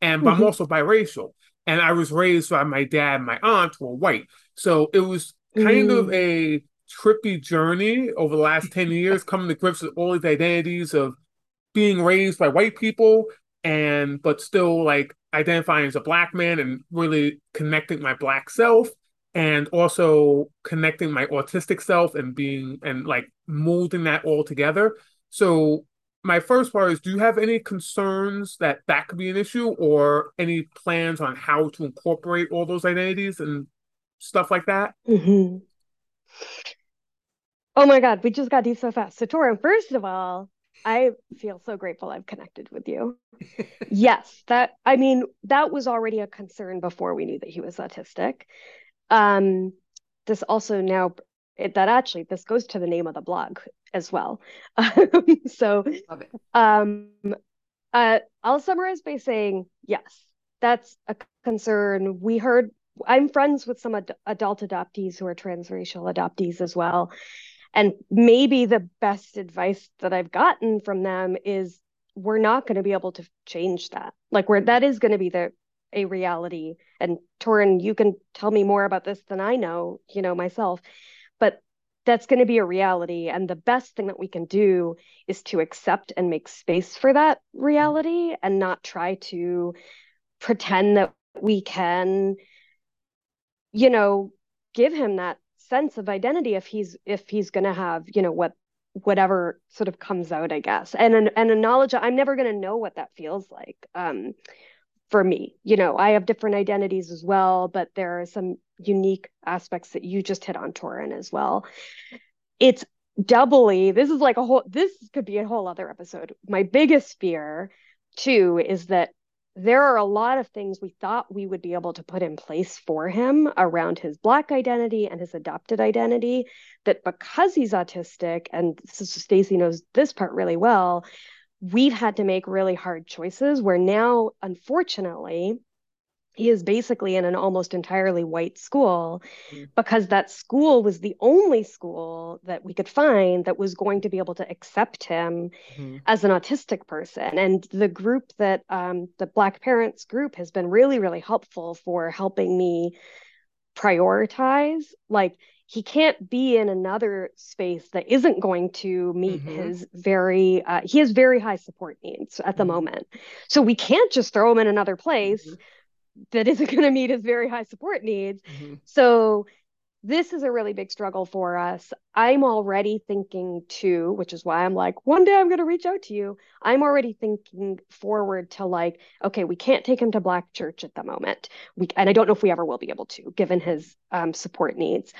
and but I'm mm-hmm. also biracial, and I was raised by my dad and my aunt were white, so it was kind mm. of a trippy journey over the last 10 years coming to grips with all these identities of being raised by white people and but still like identifying as a black man and really connecting my black self and also connecting my autistic self and being and like molding that all together. So my first part is do you have any concerns that that could be an issue or any plans on how to incorporate all those identities and stuff like that? Mm-hmm. oh my god we just got deep so fast. So Torrin, first of all I feel so grateful I've connected with you. yes, that I mean that was already a concern before we knew that he was autistic. Um, this also now it, that actually this goes to the name of the blog as well. so, um, uh, I'll summarize by saying yes, that's a concern. We heard. I'm friends with some ad- adult adoptees who are transracial adoptees as well, and maybe the best advice that I've gotten from them is we're not going to be able to change that. Like where that is going to be the a reality. And Torrin, you can tell me more about this than I know, you know, myself. But that's going to be a reality. And the best thing that we can do is to accept and make space for that reality and not try to pretend that we can, you know, give him that sense of identity if he's if he's going to have you know what whatever sort of comes out i guess. And an, and a knowledge i'm never going to know what that feels like um for me. You know i have different identities as well but there are some unique aspects that you just hit on Torrin as well. It's doubly this is like a whole this could be a whole other episode. My biggest fear too is that there are a lot of things we thought we would be able to put in place for him around his black identity and his adopted identity that because he's autistic and Stacy knows this part really well we've had to make really hard choices where now unfortunately he is basically in an almost entirely white school mm-hmm. because that school was the only school that we could find that was going to be able to accept him mm-hmm. as an autistic person and the group that um, the black parents group has been really really helpful for helping me prioritize like he can't be in another space that isn't going to meet mm-hmm. his very uh, he has very high support needs at the mm-hmm. moment so we can't just throw him in another place mm-hmm that isn't going to meet his very high support needs. Mm-hmm. So this is a really big struggle for us. I'm already thinking too, which is why I'm like, one day I'm going to reach out to you. I'm already thinking forward to like, okay, we can't take him to Black church at the moment. We and I don't know if we ever will be able to, given his um, support needs.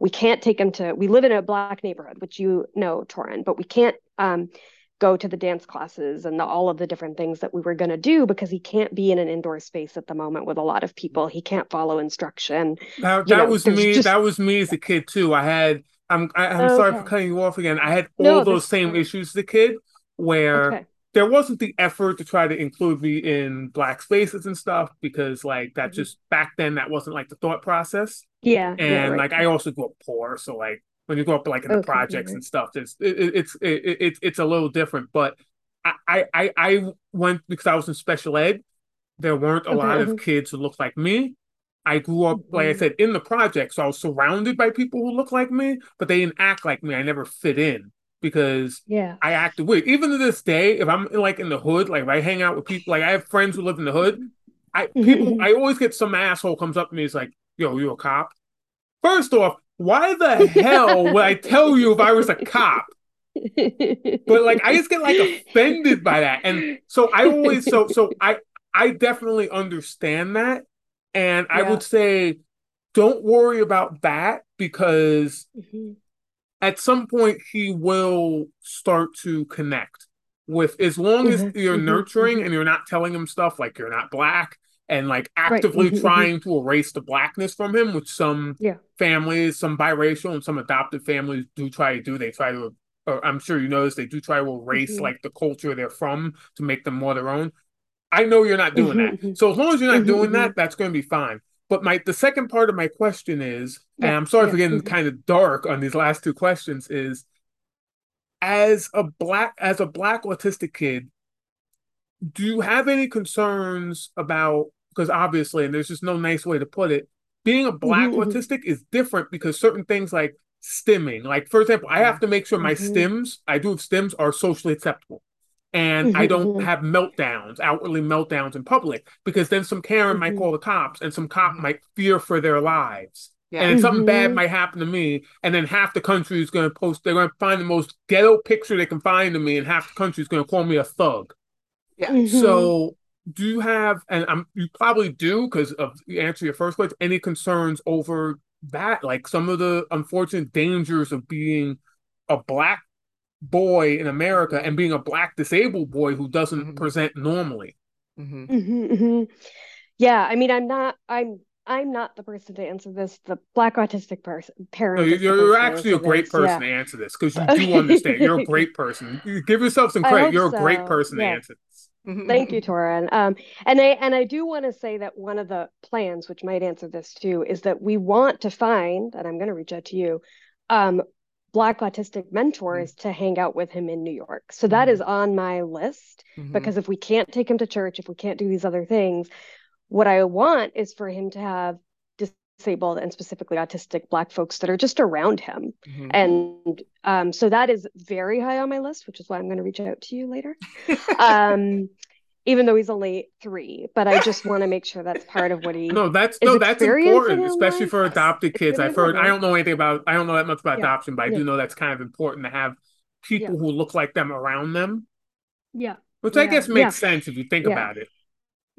We can't take him to. We live in a Black neighborhood, which you know, Torrin, but we can't um, go to the dance classes and the, all of the different things that we were going to do because he can't be in an indoor space at the moment with a lot of people. He can't follow instruction. That, that know, was me. Just... That was me as a kid too. I had. I'm. I, am i am sorry for cutting you off again. I had all no, those same issues as a kid where. Okay. There wasn't the effort to try to include me in black spaces and stuff because, like, that mm-hmm. just back then that wasn't like the thought process. Yeah, and yeah, right. like I also grew up poor, so like when you go up like in the okay, projects and stuff. It's it, it's it, it, it's a little different. But I, I I went because I was in special ed. There weren't a okay, lot of uh-huh. kids who looked like me. I grew up, like I said, in the project, so I was surrounded by people who look like me, but they didn't act like me. I never fit in because yeah, I acted weird. Even to this day, if I'm like in the hood, like if I hang out with people, like I have friends who live in the hood, I people, I always get some asshole comes up to me, is like, "Yo, you a cop?" First off, why the hell would I tell you if I was a cop? but like I just get like offended by that. And so I always so so I I definitely understand that. And I would say don't worry about that because mm-hmm. at some point he will start to connect with as long as mm-hmm. you're mm-hmm. nurturing mm-hmm. and you're not telling him stuff like you're not black and like actively right. trying to erase the blackness from him, which some yeah. families, some biracial and some adopted families do try to do. They try to, I'm sure you notice, they do try to erase mm-hmm. like the culture they're from to make them more their own. I know you're not doing mm-hmm. that. So as long as you're not mm-hmm. doing that, mm-hmm. that's going to be fine. But my the second part of my question is, yeah. and I'm sorry yeah. for getting mm-hmm. kind of dark on these last two questions, is as a black as a black autistic kid, do you have any concerns about because obviously, and there's just no nice way to put it, being a black mm-hmm. mm-hmm. autistic is different because certain things like stimming, like for example, I have to make sure my mm-hmm. stims, I do have stims, are socially acceptable. And mm-hmm. I don't mm-hmm. have meltdowns, outwardly meltdowns in public, because then some Karen might mm-hmm. call the cops and some cop might fear for their lives. Yeah. And something bad might happen to me, and then half the country is going to post. They're going to find the most ghetto picture they can find of me, and half the country is going to call me a thug. Yeah. So do you have and I'm you probably do because of the answer your first question any concerns over that like some of the unfortunate dangers of being a black boy in America and being a black disabled boy who doesn't mm-hmm. present normally mm-hmm. Mm-hmm, mm-hmm. yeah I mean I'm not I'm I'm not the person to answer this. The black autistic person parent. No, you're, you're actually a great this. person yeah. to answer this because you do understand. You're a great person. Give yourself some credit. You're a great person yeah. to answer this. Mm-hmm. Thank you, Torrin. Um, and I and I do want to say that one of the plans, which might answer this too, is that we want to find, and I'm going to reach out to you, um, Black autistic mentors mm-hmm. to hang out with him in New York. So that is mm-hmm. on my list mm-hmm. because if we can't take him to church, if we can't do these other things, what I want is for him to have disabled and specifically autistic black folks that are just around him mm-hmm. and um, so that is very high on my list which is why i'm going to reach out to you later um, even though he's only three. But I just want to make sure that's part of what he. No, that's is no, that's important, especially life. for adopted kids. I've heard. I don't know anything about. I don't know that much about Yeah. adoption, but I Yeah. do know that's kind of important to have people Yeah. who look like them around them, Yeah. which I guess makes sense if you think about it.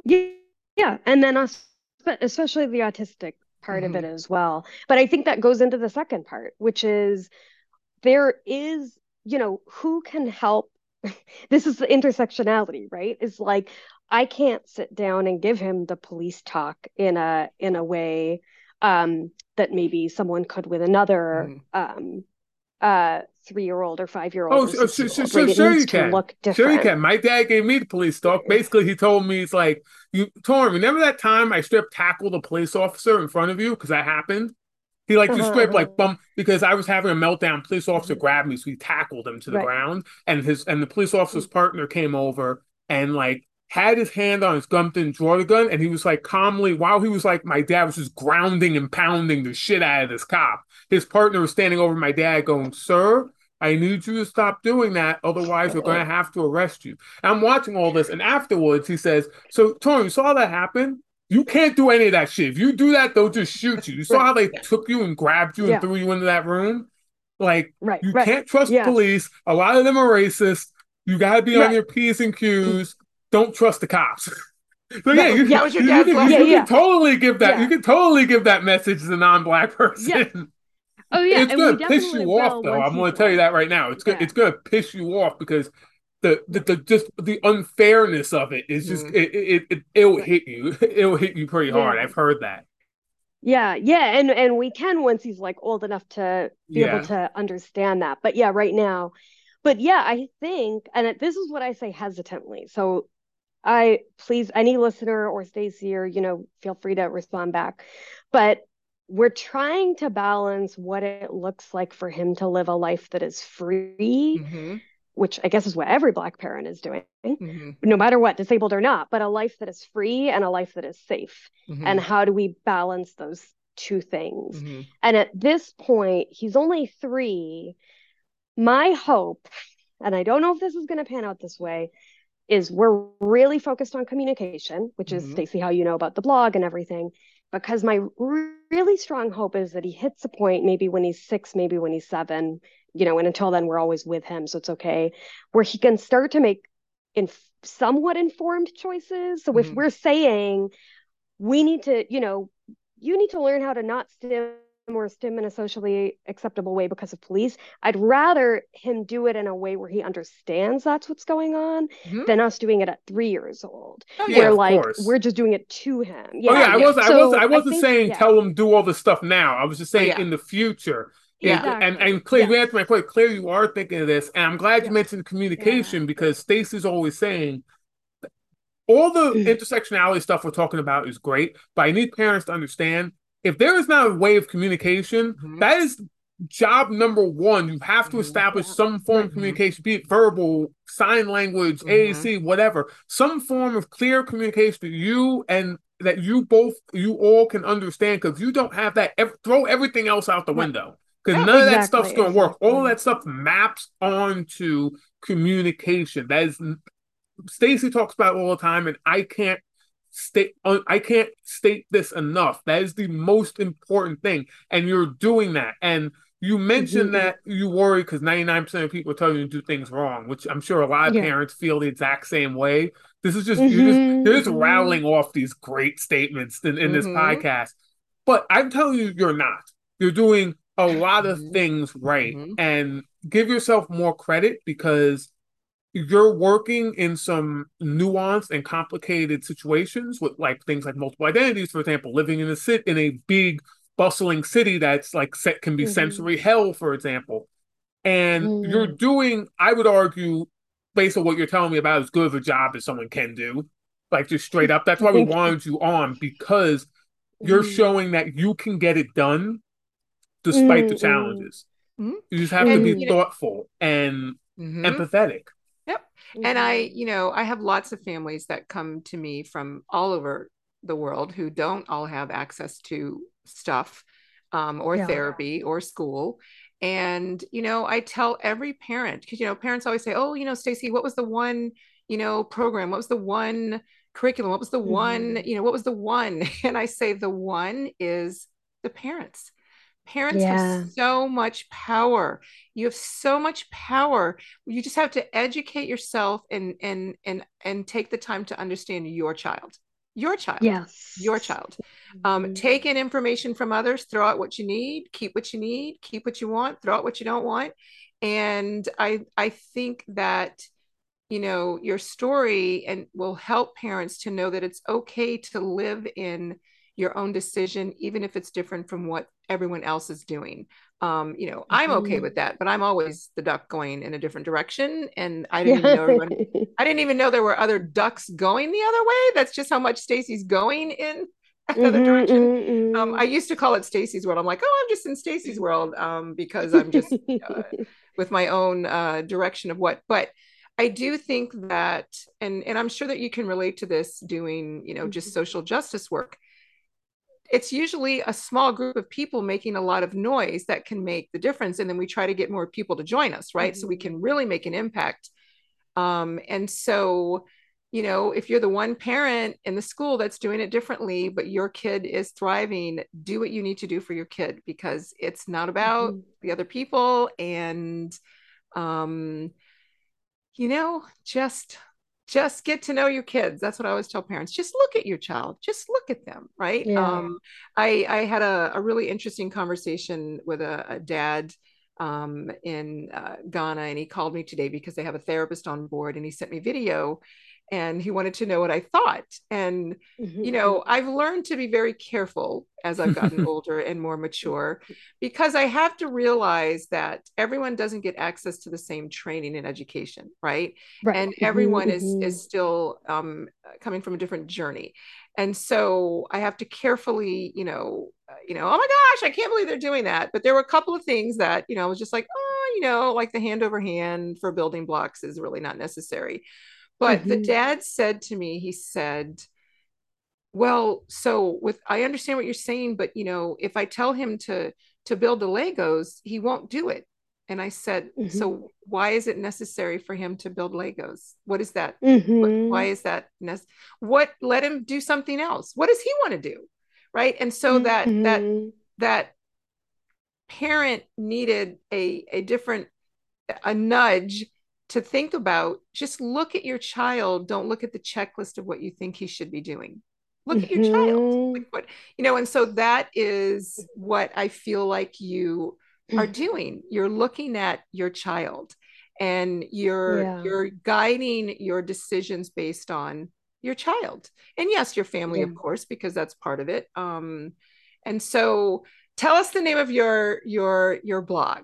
Yeah, yeah, and then us, especially the autistic part of it Mm-hmm. as well. But I think that goes into the second part, which is there is, you know, who can help? This is the intersectionality, right? Is like I can't sit down and give him the police talk in a in a way um, that maybe someone could with another Mm-hmm. um, uh, three-year-old or five-year-old Oh, so, sure, sure, six-year-old, right? Sure you can. look different. Sure you can. My dad gave me the police talk. Basically, he told me, it's like, you, Torrin, remember that time I strip tackled a police officer in front of you? Because that happened. He like, you Uh-huh, strip uh-huh. like bum because I was having a meltdown. Police officer grabbed me, so he tackled him to the Right. ground. And his and the police Mm. officer's partner came over and like had his hand on his gun, didn't draw the gun, and he was like calmly while he was like, my dad was just grounding and pounding the shit out of this cop. His partner was standing over my dad, going, "Sir." I need you to stop doing that, otherwise we're going to have to arrest you. I'm watching all this, and afterwards he says, "So, Tony, you saw that happen? You can't do any of that shit. If you do that, they'll just shoot you. You saw how they took you and grabbed you Yeah. and threw you into that room? Like, Right, you right. can't trust Yes. police. A lot of them are racist. You got to be on your P's and Q's. Don't trust the cops." So yeah, you, That was your you, dad's you, Yeah, can totally give that. You can totally give that message to the non-black person. Yeah. Oh yeah, it's and gonna piss you off, though. I'm gonna tell you that right now. It's gonna it's gonna piss you off because the the, the just the unfairness of it is just Mhm. it, it it it'll hit you. It'll hit you pretty hard. I've heard that. Yeah, yeah, and and we can once he's like old enough to be able to understand that. But yeah, right now. But yeah, I think, and this is what I say hesitantly. So I please any listener or Stacy or you know, feel free to respond back. But we're trying to balance what it looks like for him to live a life that is free, Mhm, which I guess is what every black parent is doing, mhm, no matter what, disabled or not, but a life that is free and a life that is safe. mhm, And how do we balance those two things? mhm. And at this point, he's only three. My hope, and I don't know if this is going to pan out this way, is we're really focused on communication, which is Mhm. Stacy, how you know about the blog and everything. Because my really strong hope is that he hits a point, maybe when he's six, maybe when he's seven, you know, and until then, we're always with him. So it's okay, where he can start to make in somewhat informed choices. So if Mhm. we're saying we need to, you know, you need to learn how to not stim or stim in a socially acceptable way because of police. I'd rather him do it in a way where he understands that's what's going on Mhm. than us doing it at three years old. Oh, Yeah, where of like course. we're just doing it to him. oh yeah, I wasn't I wasn't I wasn't think- saying yeah. tell them do all this stuff now. I was just saying yeah. in the future. Yeah. And- And and Claire, you Yes. my question. Claire, you are thinking of this, and I'm glad you mentioned communication because Stacy's always saying all the Mm. intersectionality stuff we're talking about is great, but I need parents to understand if there is not a way of communication, Mhm. that is job number one. You have to Mhm. establish some form of Mhm. communication, be it verbal, sign language, Mhm. AAC, whatever, some form of clear communication that you and that you both you all can understand. Because you don't have that, ev- throw everything else out the window. Because Yeah, none of that stuff's going to work. All that stuff maps onto communication. That is, Stacy talks about it all the time, and I can't state I can't state this enough. That is the most important thing, and you're doing that. And you mentioned Mhm. that you worry because 99% of people tell you to do things wrong, which I'm sure a lot of Yeah. parents feel the exact same way. This is just you're just Mhm, you're just mhm. rattling off these great statements in, in this Mhm. podcast. But I'm telling you, you're not. You're doing a lot of Mhm. things right, and give yourself more credit because you're working in some nuanced and complicated situations with like things like multiple identities, for example, living in a sit in a big bustling city that's like set can be Mhm. sensory hell, for example. And Mhm. you're doing, I would argue, based on what you're telling me about, as good of a job as someone can do. Like just straight up. That's why we Thank you. wanted you on because you're Mhm. showing that you can get it done despite the Mm, mm. challenges. Mhm. You just have to be thoughtful and Mhm. And I, Mhm. you know, I have lots of families that come to me from all over the world who don't all have access to stuff um, or Yeah. therapy or school. And, you know, I tell every parent, because, you know, parents always say, oh, you know, Stacy, what was the one, you know, program? What was the one curriculum? What was the mm-hmm. one, you know, what was the one? And I say the one is the parents. Parents yeah. have so much power. You have so much power. You just have to educate yourself and and and and take the time to understand your child. Your child. Yes. Your child. Um, mm-hmm. take in information from others, throw out what you need, keep what you need, keep what you want, throw out what you don't want. And I I think that you know your story and will help parents to know that it's okay to live in your own decision, even if it's different from what everyone else is doing. Um, you know, mm-hmm. I'm okay mm-hmm. with that, but I'm always the duck going in a different direction. And I didn't even know everyone, I didn't even know there were other ducks going the other way. That's just how much Stacy's going in another mm-hmm, direction. Mm-hmm. Um, I used to call it Stacy's world. I'm like, oh, I'm just in Stacy's world um, because I'm just uh, with my own uh, direction of what. But I do think that, and and I'm sure that you can relate to this doing, you know, just mm-hmm. social justice work it's usually a small group of people making a lot of noise that can make the difference and then we try to get more people to join us right mm-hmm. so we mm-hmm. can really make an impact um, and so you know if you're the one parent in the school that's doing it differently but your kid is thriving do what you need to do for your kid because it's not about mm-hmm. the other people and um, you know just just get to know your kids that's what i always tell parents just look at your child just look at them right yeah. um, i i had a, a really interesting conversation with a, a dad um, in uh, ghana and he called me today because they have a therapist on board and he sent me video and he wanted to know what I thought. And, mm-hmm. you know, I've learned to be very careful as I've gotten older and more mature because I have to realize that everyone doesn't get access to the same training and education, right? right. And mm-hmm, everyone mm-hmm. is is still um, coming from a different journey. And so I have to carefully, you know, uh, you know, oh my gosh, I can't believe they're doing that. But there were a couple of things that, you know, I was just like, oh, you know, like the hand over hand for building blocks is really not necessary but mm-hmm. the dad said to me, he said, well, so with I understand what you're saying, but you know, if I tell him to to build the Legos, he won't do it. And I said, mm-hmm. so why is it necessary for him to build Legos? What is that? Mm-hmm. What, why is that? Ne- what let him do something else? What does he want to do? Right. And so that that mm-hmm. that parent needed a a different a nudge to think about just look at your child don't look at the checklist of what you think he should be doing look mm-hmm. at your child mm-hmm. like what you know and so that is what i feel like you are doing you're looking at your child and you're yeah. you're guiding your decisions based on your child and yes your family yeah. of course because that's part of it um and so tell us the name of your your your blog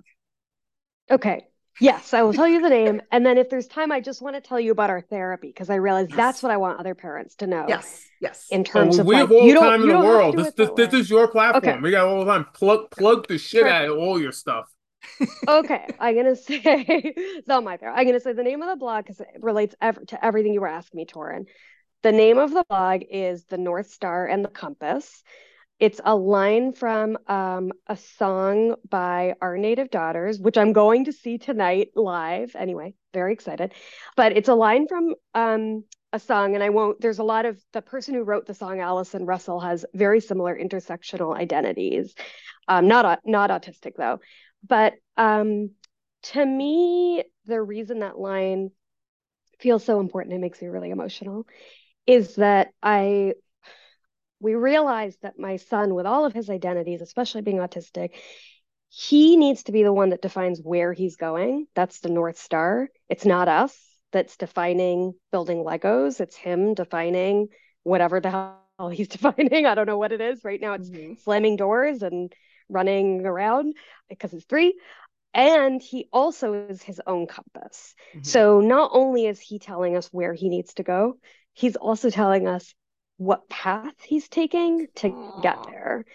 okay Yes, I will tell you the name. And then if there's time, I just want to tell you about our therapy because I realize yes. that's what I want other parents to know. Yes, yes. In terms oh, of we like, have all the time in the world. This, this, this is your platform. Okay. We got all the time. Plug plug the shit Perfect. out of all your stuff. okay, I'm gonna say it's not my therapy. I'm gonna say the name of the blog because it relates ever to everything you were asking me, Torrin. The name of the blog is The North Star and the Compass. It's a line from um, a song by Our Native Daughters, which I'm going to see tonight live. Anyway, very excited. But it's a line from um, a song, and I won't. There's a lot of the person who wrote the song, Allison Russell, has very similar intersectional identities. Um, not not autistic though, but um, to me, the reason that line feels so important, it makes me really emotional, is that I we realized that my son, with all of his identities, especially being autistic, he needs to be the one that defines where he's going. That's the North Star. It's not us that's defining building Legos. It's him defining whatever the hell he's defining. I don't know what it is. Right now, it's mm-hmm. slamming doors and running around because he's three. And he also is his own compass. Mm-hmm. So not only is he telling us where he needs to go, he's also telling us what path he's taking to get there.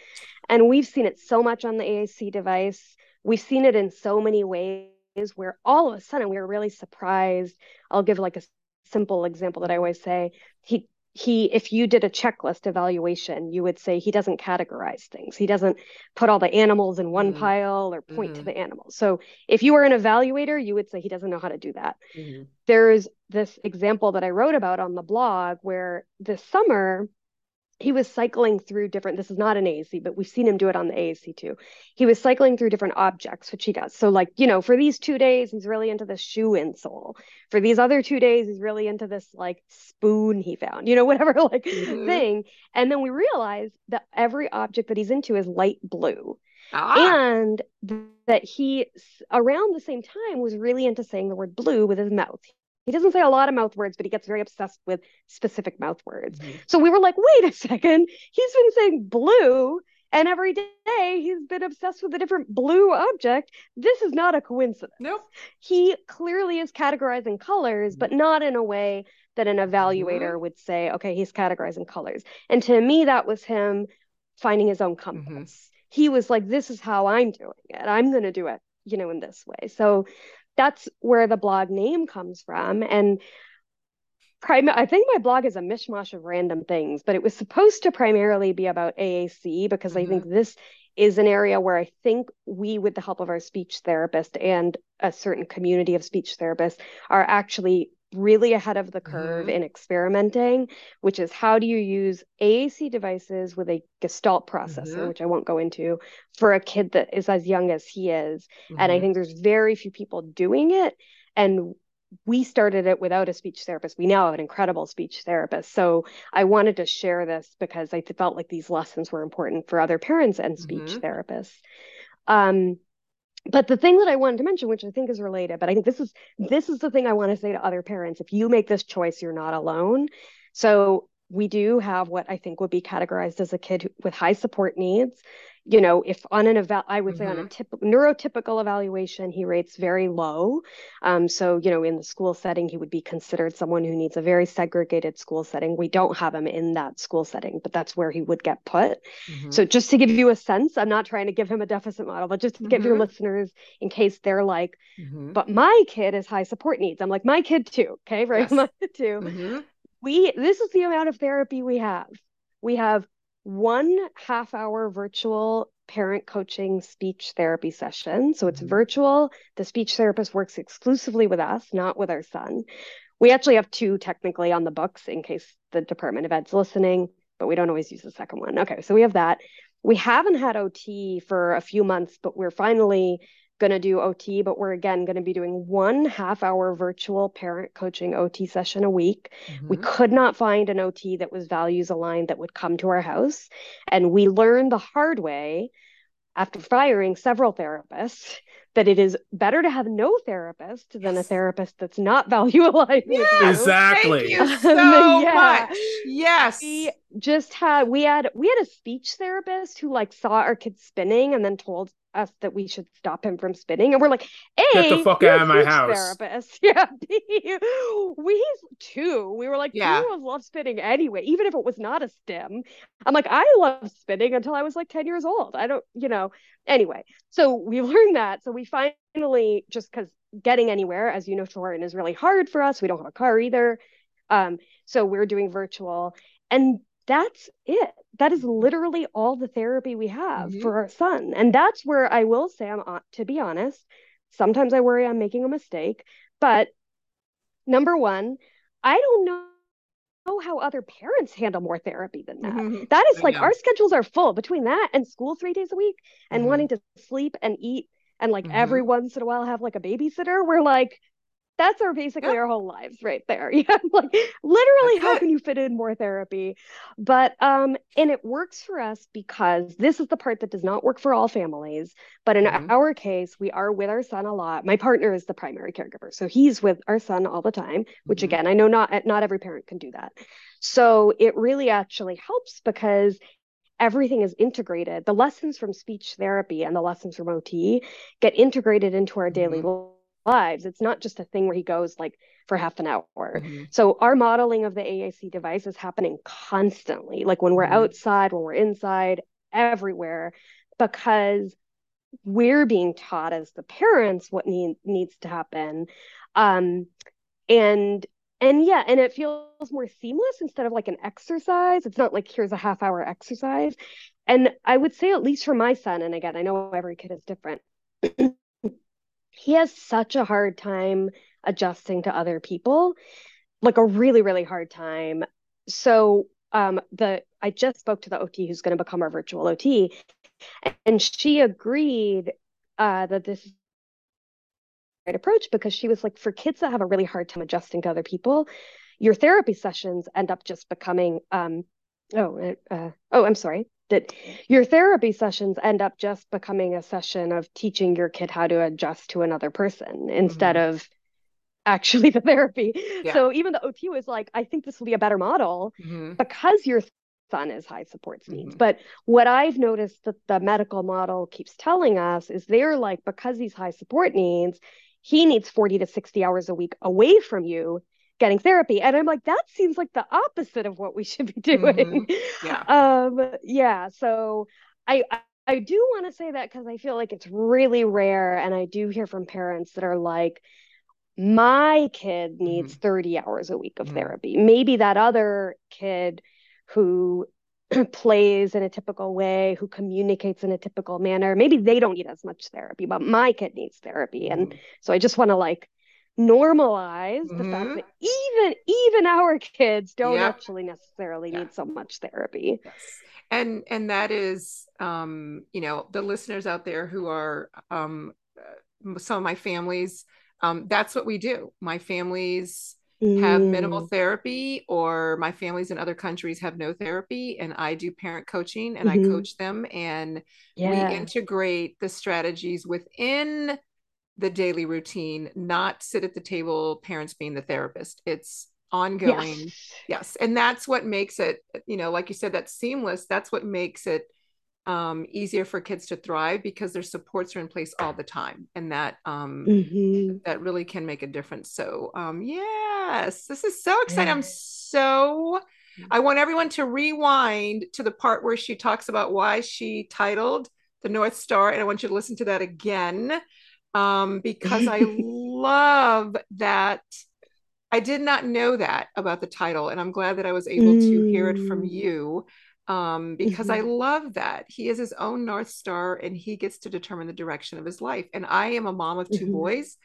And we've seen it so much on the AAC device. We've seen it in so many ways where all of a sudden we were really surprised. I'll give like a simple example that I always say. He he if you did a checklist evaluation you would say he doesn't categorize things he doesn't put all the animals in one mm-hmm. pile or point mm-hmm. to the animals so if you were an evaluator you would say he doesn't know how to do that mm-hmm. there's this example that i wrote about on the blog where this summer he was cycling through different this is not an AAC but we've seen him do it on the AAC too. He was cycling through different objects which he does so like you know for these two days he's really into the shoe insole. For these other two days he's really into this like spoon he found you know whatever like mm-hmm. thing. And then we realize that every object that he's into is light blue. Ah. and th- that he around the same time was really into saying the word blue with his mouth he doesn't say a lot of mouth words, but he gets very obsessed with specific mouth words. Mm-hmm. So we were like, wait a second, he's been saying blue, and every day he's been obsessed with a different blue object. This is not a coincidence. Nope. He clearly is categorizing colors, mm-hmm. but not in a way that an evaluator mm-hmm. would say, okay, he's categorizing colors. And to me, that was him finding his own compass. Mm-hmm. He was like, this is how I'm doing it. I'm going to do it, you know, in this way. So that's where the blog name comes from. And prim- I think my blog is a mishmash of random things, but it was supposed to primarily be about AAC because mm-hmm. I think mm-hmm. this is an area where I think we, with the help of our speech therapist and a certain community of speech therapists, are actually really ahead of the curve mm-hmm. in experimenting, which is how do you use AAC devices with a Gestalt processor, mm-hmm. which I won't go into, for a kid that is as young as he is. Mm-hmm. And I mm-hmm. think there's very few people doing it. And we started it without a speech therapist. We now have an incredible speech therapist. So I wanted to share this because I felt like these lessons were important for other parents and speech mm-hmm. therapists. Um, but the thing that I wanted to mention, which I think is related, but I think this is this is the thing I want to say to other parents. If you make this choice, you're not alone. So we do have what I think would be categorized as a kid with high support needs you know, if on an eval, I would mm-hmm. say on a mm-hmm. neurotypical evaluation, he rates very low. Um, so, you know, in the school setting, he would be considered someone who needs a very segregated school setting. We don't have him in that school setting, but that's where he would get put. Mm-hmm. So, just to give you a sense, I'm not trying to give him a deficit model, but just to mm-hmm. give your mm-hmm. listeners in case they're like, mm-hmm. but my kid has high support needs. I'm like, my kid too. Okay. Right. Yes. My kid too. We, this is the amount of therapy we have. We have one half hour virtual parent coaching speech therapy session. So it's mm-hmm. virtual. The speech therapist works exclusively with us, not with our son. We actually have two technically on the books in case the Department of Ed's listening, but we don't always use the second one. Okay, so we have that. We haven't had OT for a few months, but we're finally going to do OT, but we're again going to be doing one half hour virtual parent coaching OT session a week. Mm-hmm. We could not find an OT that was values aligned that would come to our house. And we learned the hard way after firing several therapists that it is better to have no therapist than a therapist that's not value aligned. Yes, exactly. Thank you um, so yeah. much. Yes. We just had we had we had a speech therapist who like saw our kids spinning and then told us that we should stop him from spinning. And we're like, A, get the fuck out of my house. Therapist. Yeah. B, we two. We were like, yeah. two of love spinning anyway, even if it was not a stim. I'm like, I love spinning until I was like 10 years old. I don't, you know, anyway. So we learned that. So we finally just because getting anywhere, as you know, Torrin, is really hard for us. We don't have a car either. Um, so we're doing virtual. And that's it. That is literally all the therapy we have mm-hmm. for our son. And that's where I will say, I'm to be honest, sometimes I worry I'm making a mistake. But number one, I don't know how other parents handle more therapy than that. Mm-hmm. that is like our schedules are full between that and school three days a week and mm-hmm. wanting to sleep and eat and like mm-hmm. every once in a while have like a babysitter. We're like, that's our basically our whole lives right there. Yeah. like literally that's how it. can you fit in more therapy? But um and it works for us because this is the part that does not work for all families. But in mm-hmm. our case, we are with our son a lot. My partner is the primary caregiver. So he's with our son all the time, which mm-hmm. again, I know not not every parent can do that. So it really actually helps because everything is integrated. The lessons from speech therapy and the lessons from OT get integrated into our daily mm-hmm lives. It's not just a thing where he goes like for half an hour. Mm-hmm. So our modeling of the AAC device is happening constantly, like when we're mm-hmm. outside, when we're inside, everywhere, because we're being taught as the parents what need, needs to happen. Um, and and yeah, and it feels more seamless instead of like an exercise. It's not like here's a half hour exercise. And I would say, at least for my son, and again, I know every kid is different, he has such a hard time adjusting to other people, like a really, really hard time. So um the I just spoke to the OT who's going to become our virtual OT, and she agreed uh, that this approach because she was like, for kids that have a really hard time adjusting to other people, your therapy sessions end up just becoming, um, oh, uh, oh, I'm sorry, that your therapy sessions end up just becoming a session of teaching your kid how to adjust to another person instead mm-hmm. of actually the therapy. Yeah. So even the OT was like, I think this will be a better model mm-hmm. because your son is high supports needs. Mm-hmm. But what I've noticed that the medical model keeps telling us is they're like, because he's high support needs, he needs 40 to 60 hours a week away from you getting therapy and i'm like that seems like the opposite of what we should be doing mm-hmm. yeah um yeah so i i do want to say that because i feel like it's really rare and i do hear from parents that are like my kid needs mm-hmm. 30 hours a week of mm-hmm. therapy maybe that other kid who plays in a typical way, who communicates in a typical manner. Maybe they don't need as much therapy, but my kid needs therapy. And mm-hmm. so I just want to like normalize mm-hmm. the fact mm-hmm. that even even our kids don't yep. actually necessarily yeah. need so much therapy. Yes. And and that is um, you know, the listeners out there who are um uh, some of my families, um, that's what we do. My families mm. have minimal mm. therapy or my families in other countries have no therapy and i do parent coaching and mm-hmm. i coach them and yeah. we integrate the strategies within the daily routine not sit at the table parents being the therapist it's ongoing yes. yes and that's what makes it you know like you said that's seamless that's what makes it um, easier for kids to thrive because their supports are in place all the time, and that um, mm-hmm. that really can make a difference. So, um, yes, this is so exciting. Yeah. I'm so. I want everyone to rewind to the part where she talks about why she titled the North Star, and I want you to listen to that again um, because I love that. I did not know that about the title, and I'm glad that I was able mm. to hear it from mm. you um, because mm-hmm. I love that he is his own North Star and he gets to determine the direction of his life. And I am a mom of 2 mm-hmm. boys,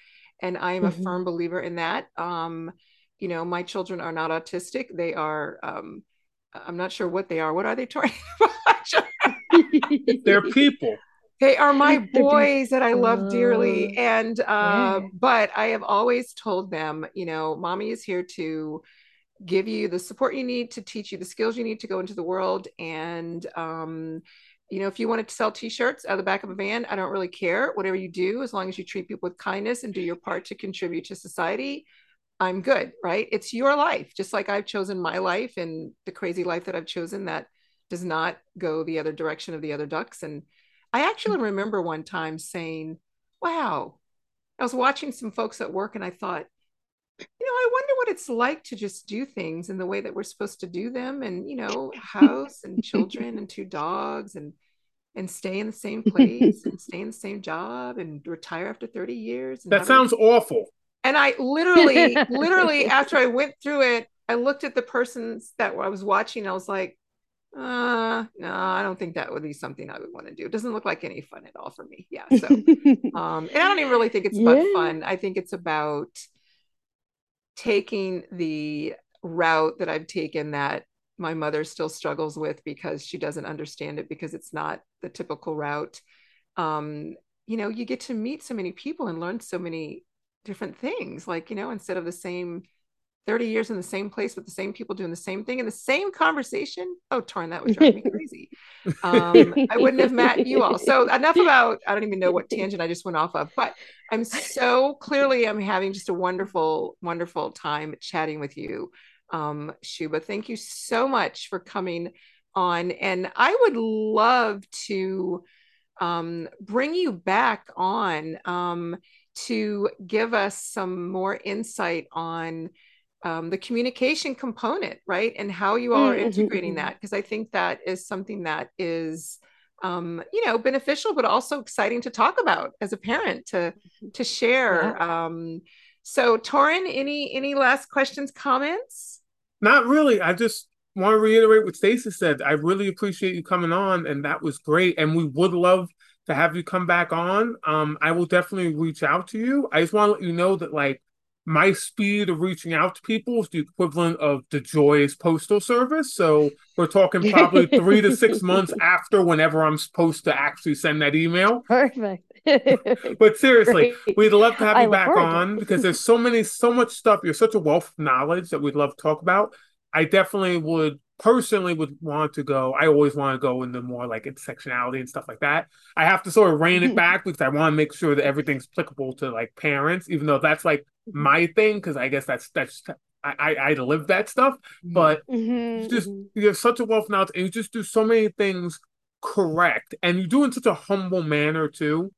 and I am mm-hmm. a firm believer in that. Um, you know, my children are not autistic; they are. Um, I'm not sure what they are. What are they, Tori? They're people. They are my boys that I love dearly, oh, and uh, yeah. but I have always told them, you know, mommy is here to give you the support you need to teach you the skills you need to go into the world. And um, you know if you wanted to sell t-shirts out of the back of a van i don't really care. Whatever you do as long as you treat people with kindness and do your part to contribute to society i'm good right? It's your life just like i've chosen my life and the crazy life that i've chosen that does not go the other direction of the other ducks. And i actually remember one time saying wow. I was watching some folks at work and i thought you know, I wonder what it's like to just do things in the way that we're supposed to do them and, you know, house and children and two dogs and and stay in the same place and stay in the same job and retire after 30 years. that sounds awful. And I literally, literally after I went through it, I looked at the persons that I was watching. I was like, uh no i don't think that would be something i would want to do it doesn't look like any fun at all for me yeah so um and i don't even really think it's about yeah. fun i think it's about taking the route that I've taken that my mother still struggles with because she doesn't understand it because it's not the typical route. Um, you know, you get to meet so many people and learn so many different things. Like, you know, instead of the same 30 years in the same place with the same people doing the same thing in the same conversation. Oh, Torrin, that would drive me crazy. Um, I wouldn't have met you all. So enough about, I don't even know what tangent I just went off of, but I'm so clearly I'm having just a wonderful, wonderful time chatting with you. Um, Shubha, thank you so much for coming on. And I would love to um, bring you back on um, to give us some more insight on um, the communication component, right? And how you all are mm-hmm. integrating that. Because I think that is something that is, um, you know, beneficial, but also exciting to talk about as a parent to to share. Yeah. Um, So, Torrin, any any last questions, comments? Not really. I just want to reiterate what Stacy said. I really appreciate you coming on, and that was great. And we would love to have you come back on. Um, I will definitely reach out to you. I just want to let you know that like my speed of reaching out to people is the equivalent of the Joy's postal service. So we're talking probably three to six months after whenever I'm supposed to actually send that email. Perfect. but seriously, Great. we'd love to have I you back on because there's so many, so much stuff. You're such a wealth of knowledge that we'd love to talk about. I definitely would personally would want to go. I always want to go into more like intersectionality and stuff like that. I have to sort of rein it back because I want to make sure that everything's applicable to like parents, even though that's like mm-hmm. my thing. Because I guess that's that's I I, I live that stuff. Mm-hmm. But mm-hmm. just you have such a wealth of knowledge and you just do so many things correct, and you do in such a humble manner too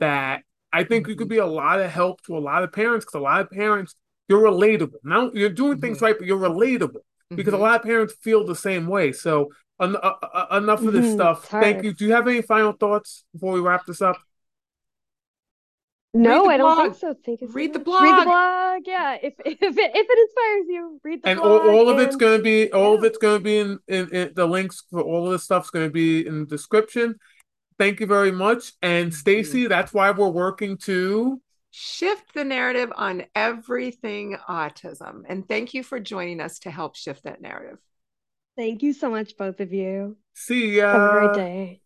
that I think you could be a lot of help to a lot of parents because a lot of parents you're relatable. Now you're doing things right, but you're relatable because mm-hmm. a lot of parents feel the same way. So uh, uh, enough of this mm-hmm. stuff. Thank you. Do you have any final thoughts before we wrap this up? No, I don't think so. Thank you. read the blog. Read the blog. Yeah, if if it, if it inspires you, read the and blog. And all, all of it's going to be all yeah. of it's going to be in, in, in, the links for all of this stuff's going to be in the description. Thank you very much. And Stacy, that's why we're working to shift the narrative on everything autism. And thank you for joining us to help shift that narrative. Thank you so much, both of you. See ya. Have a great day.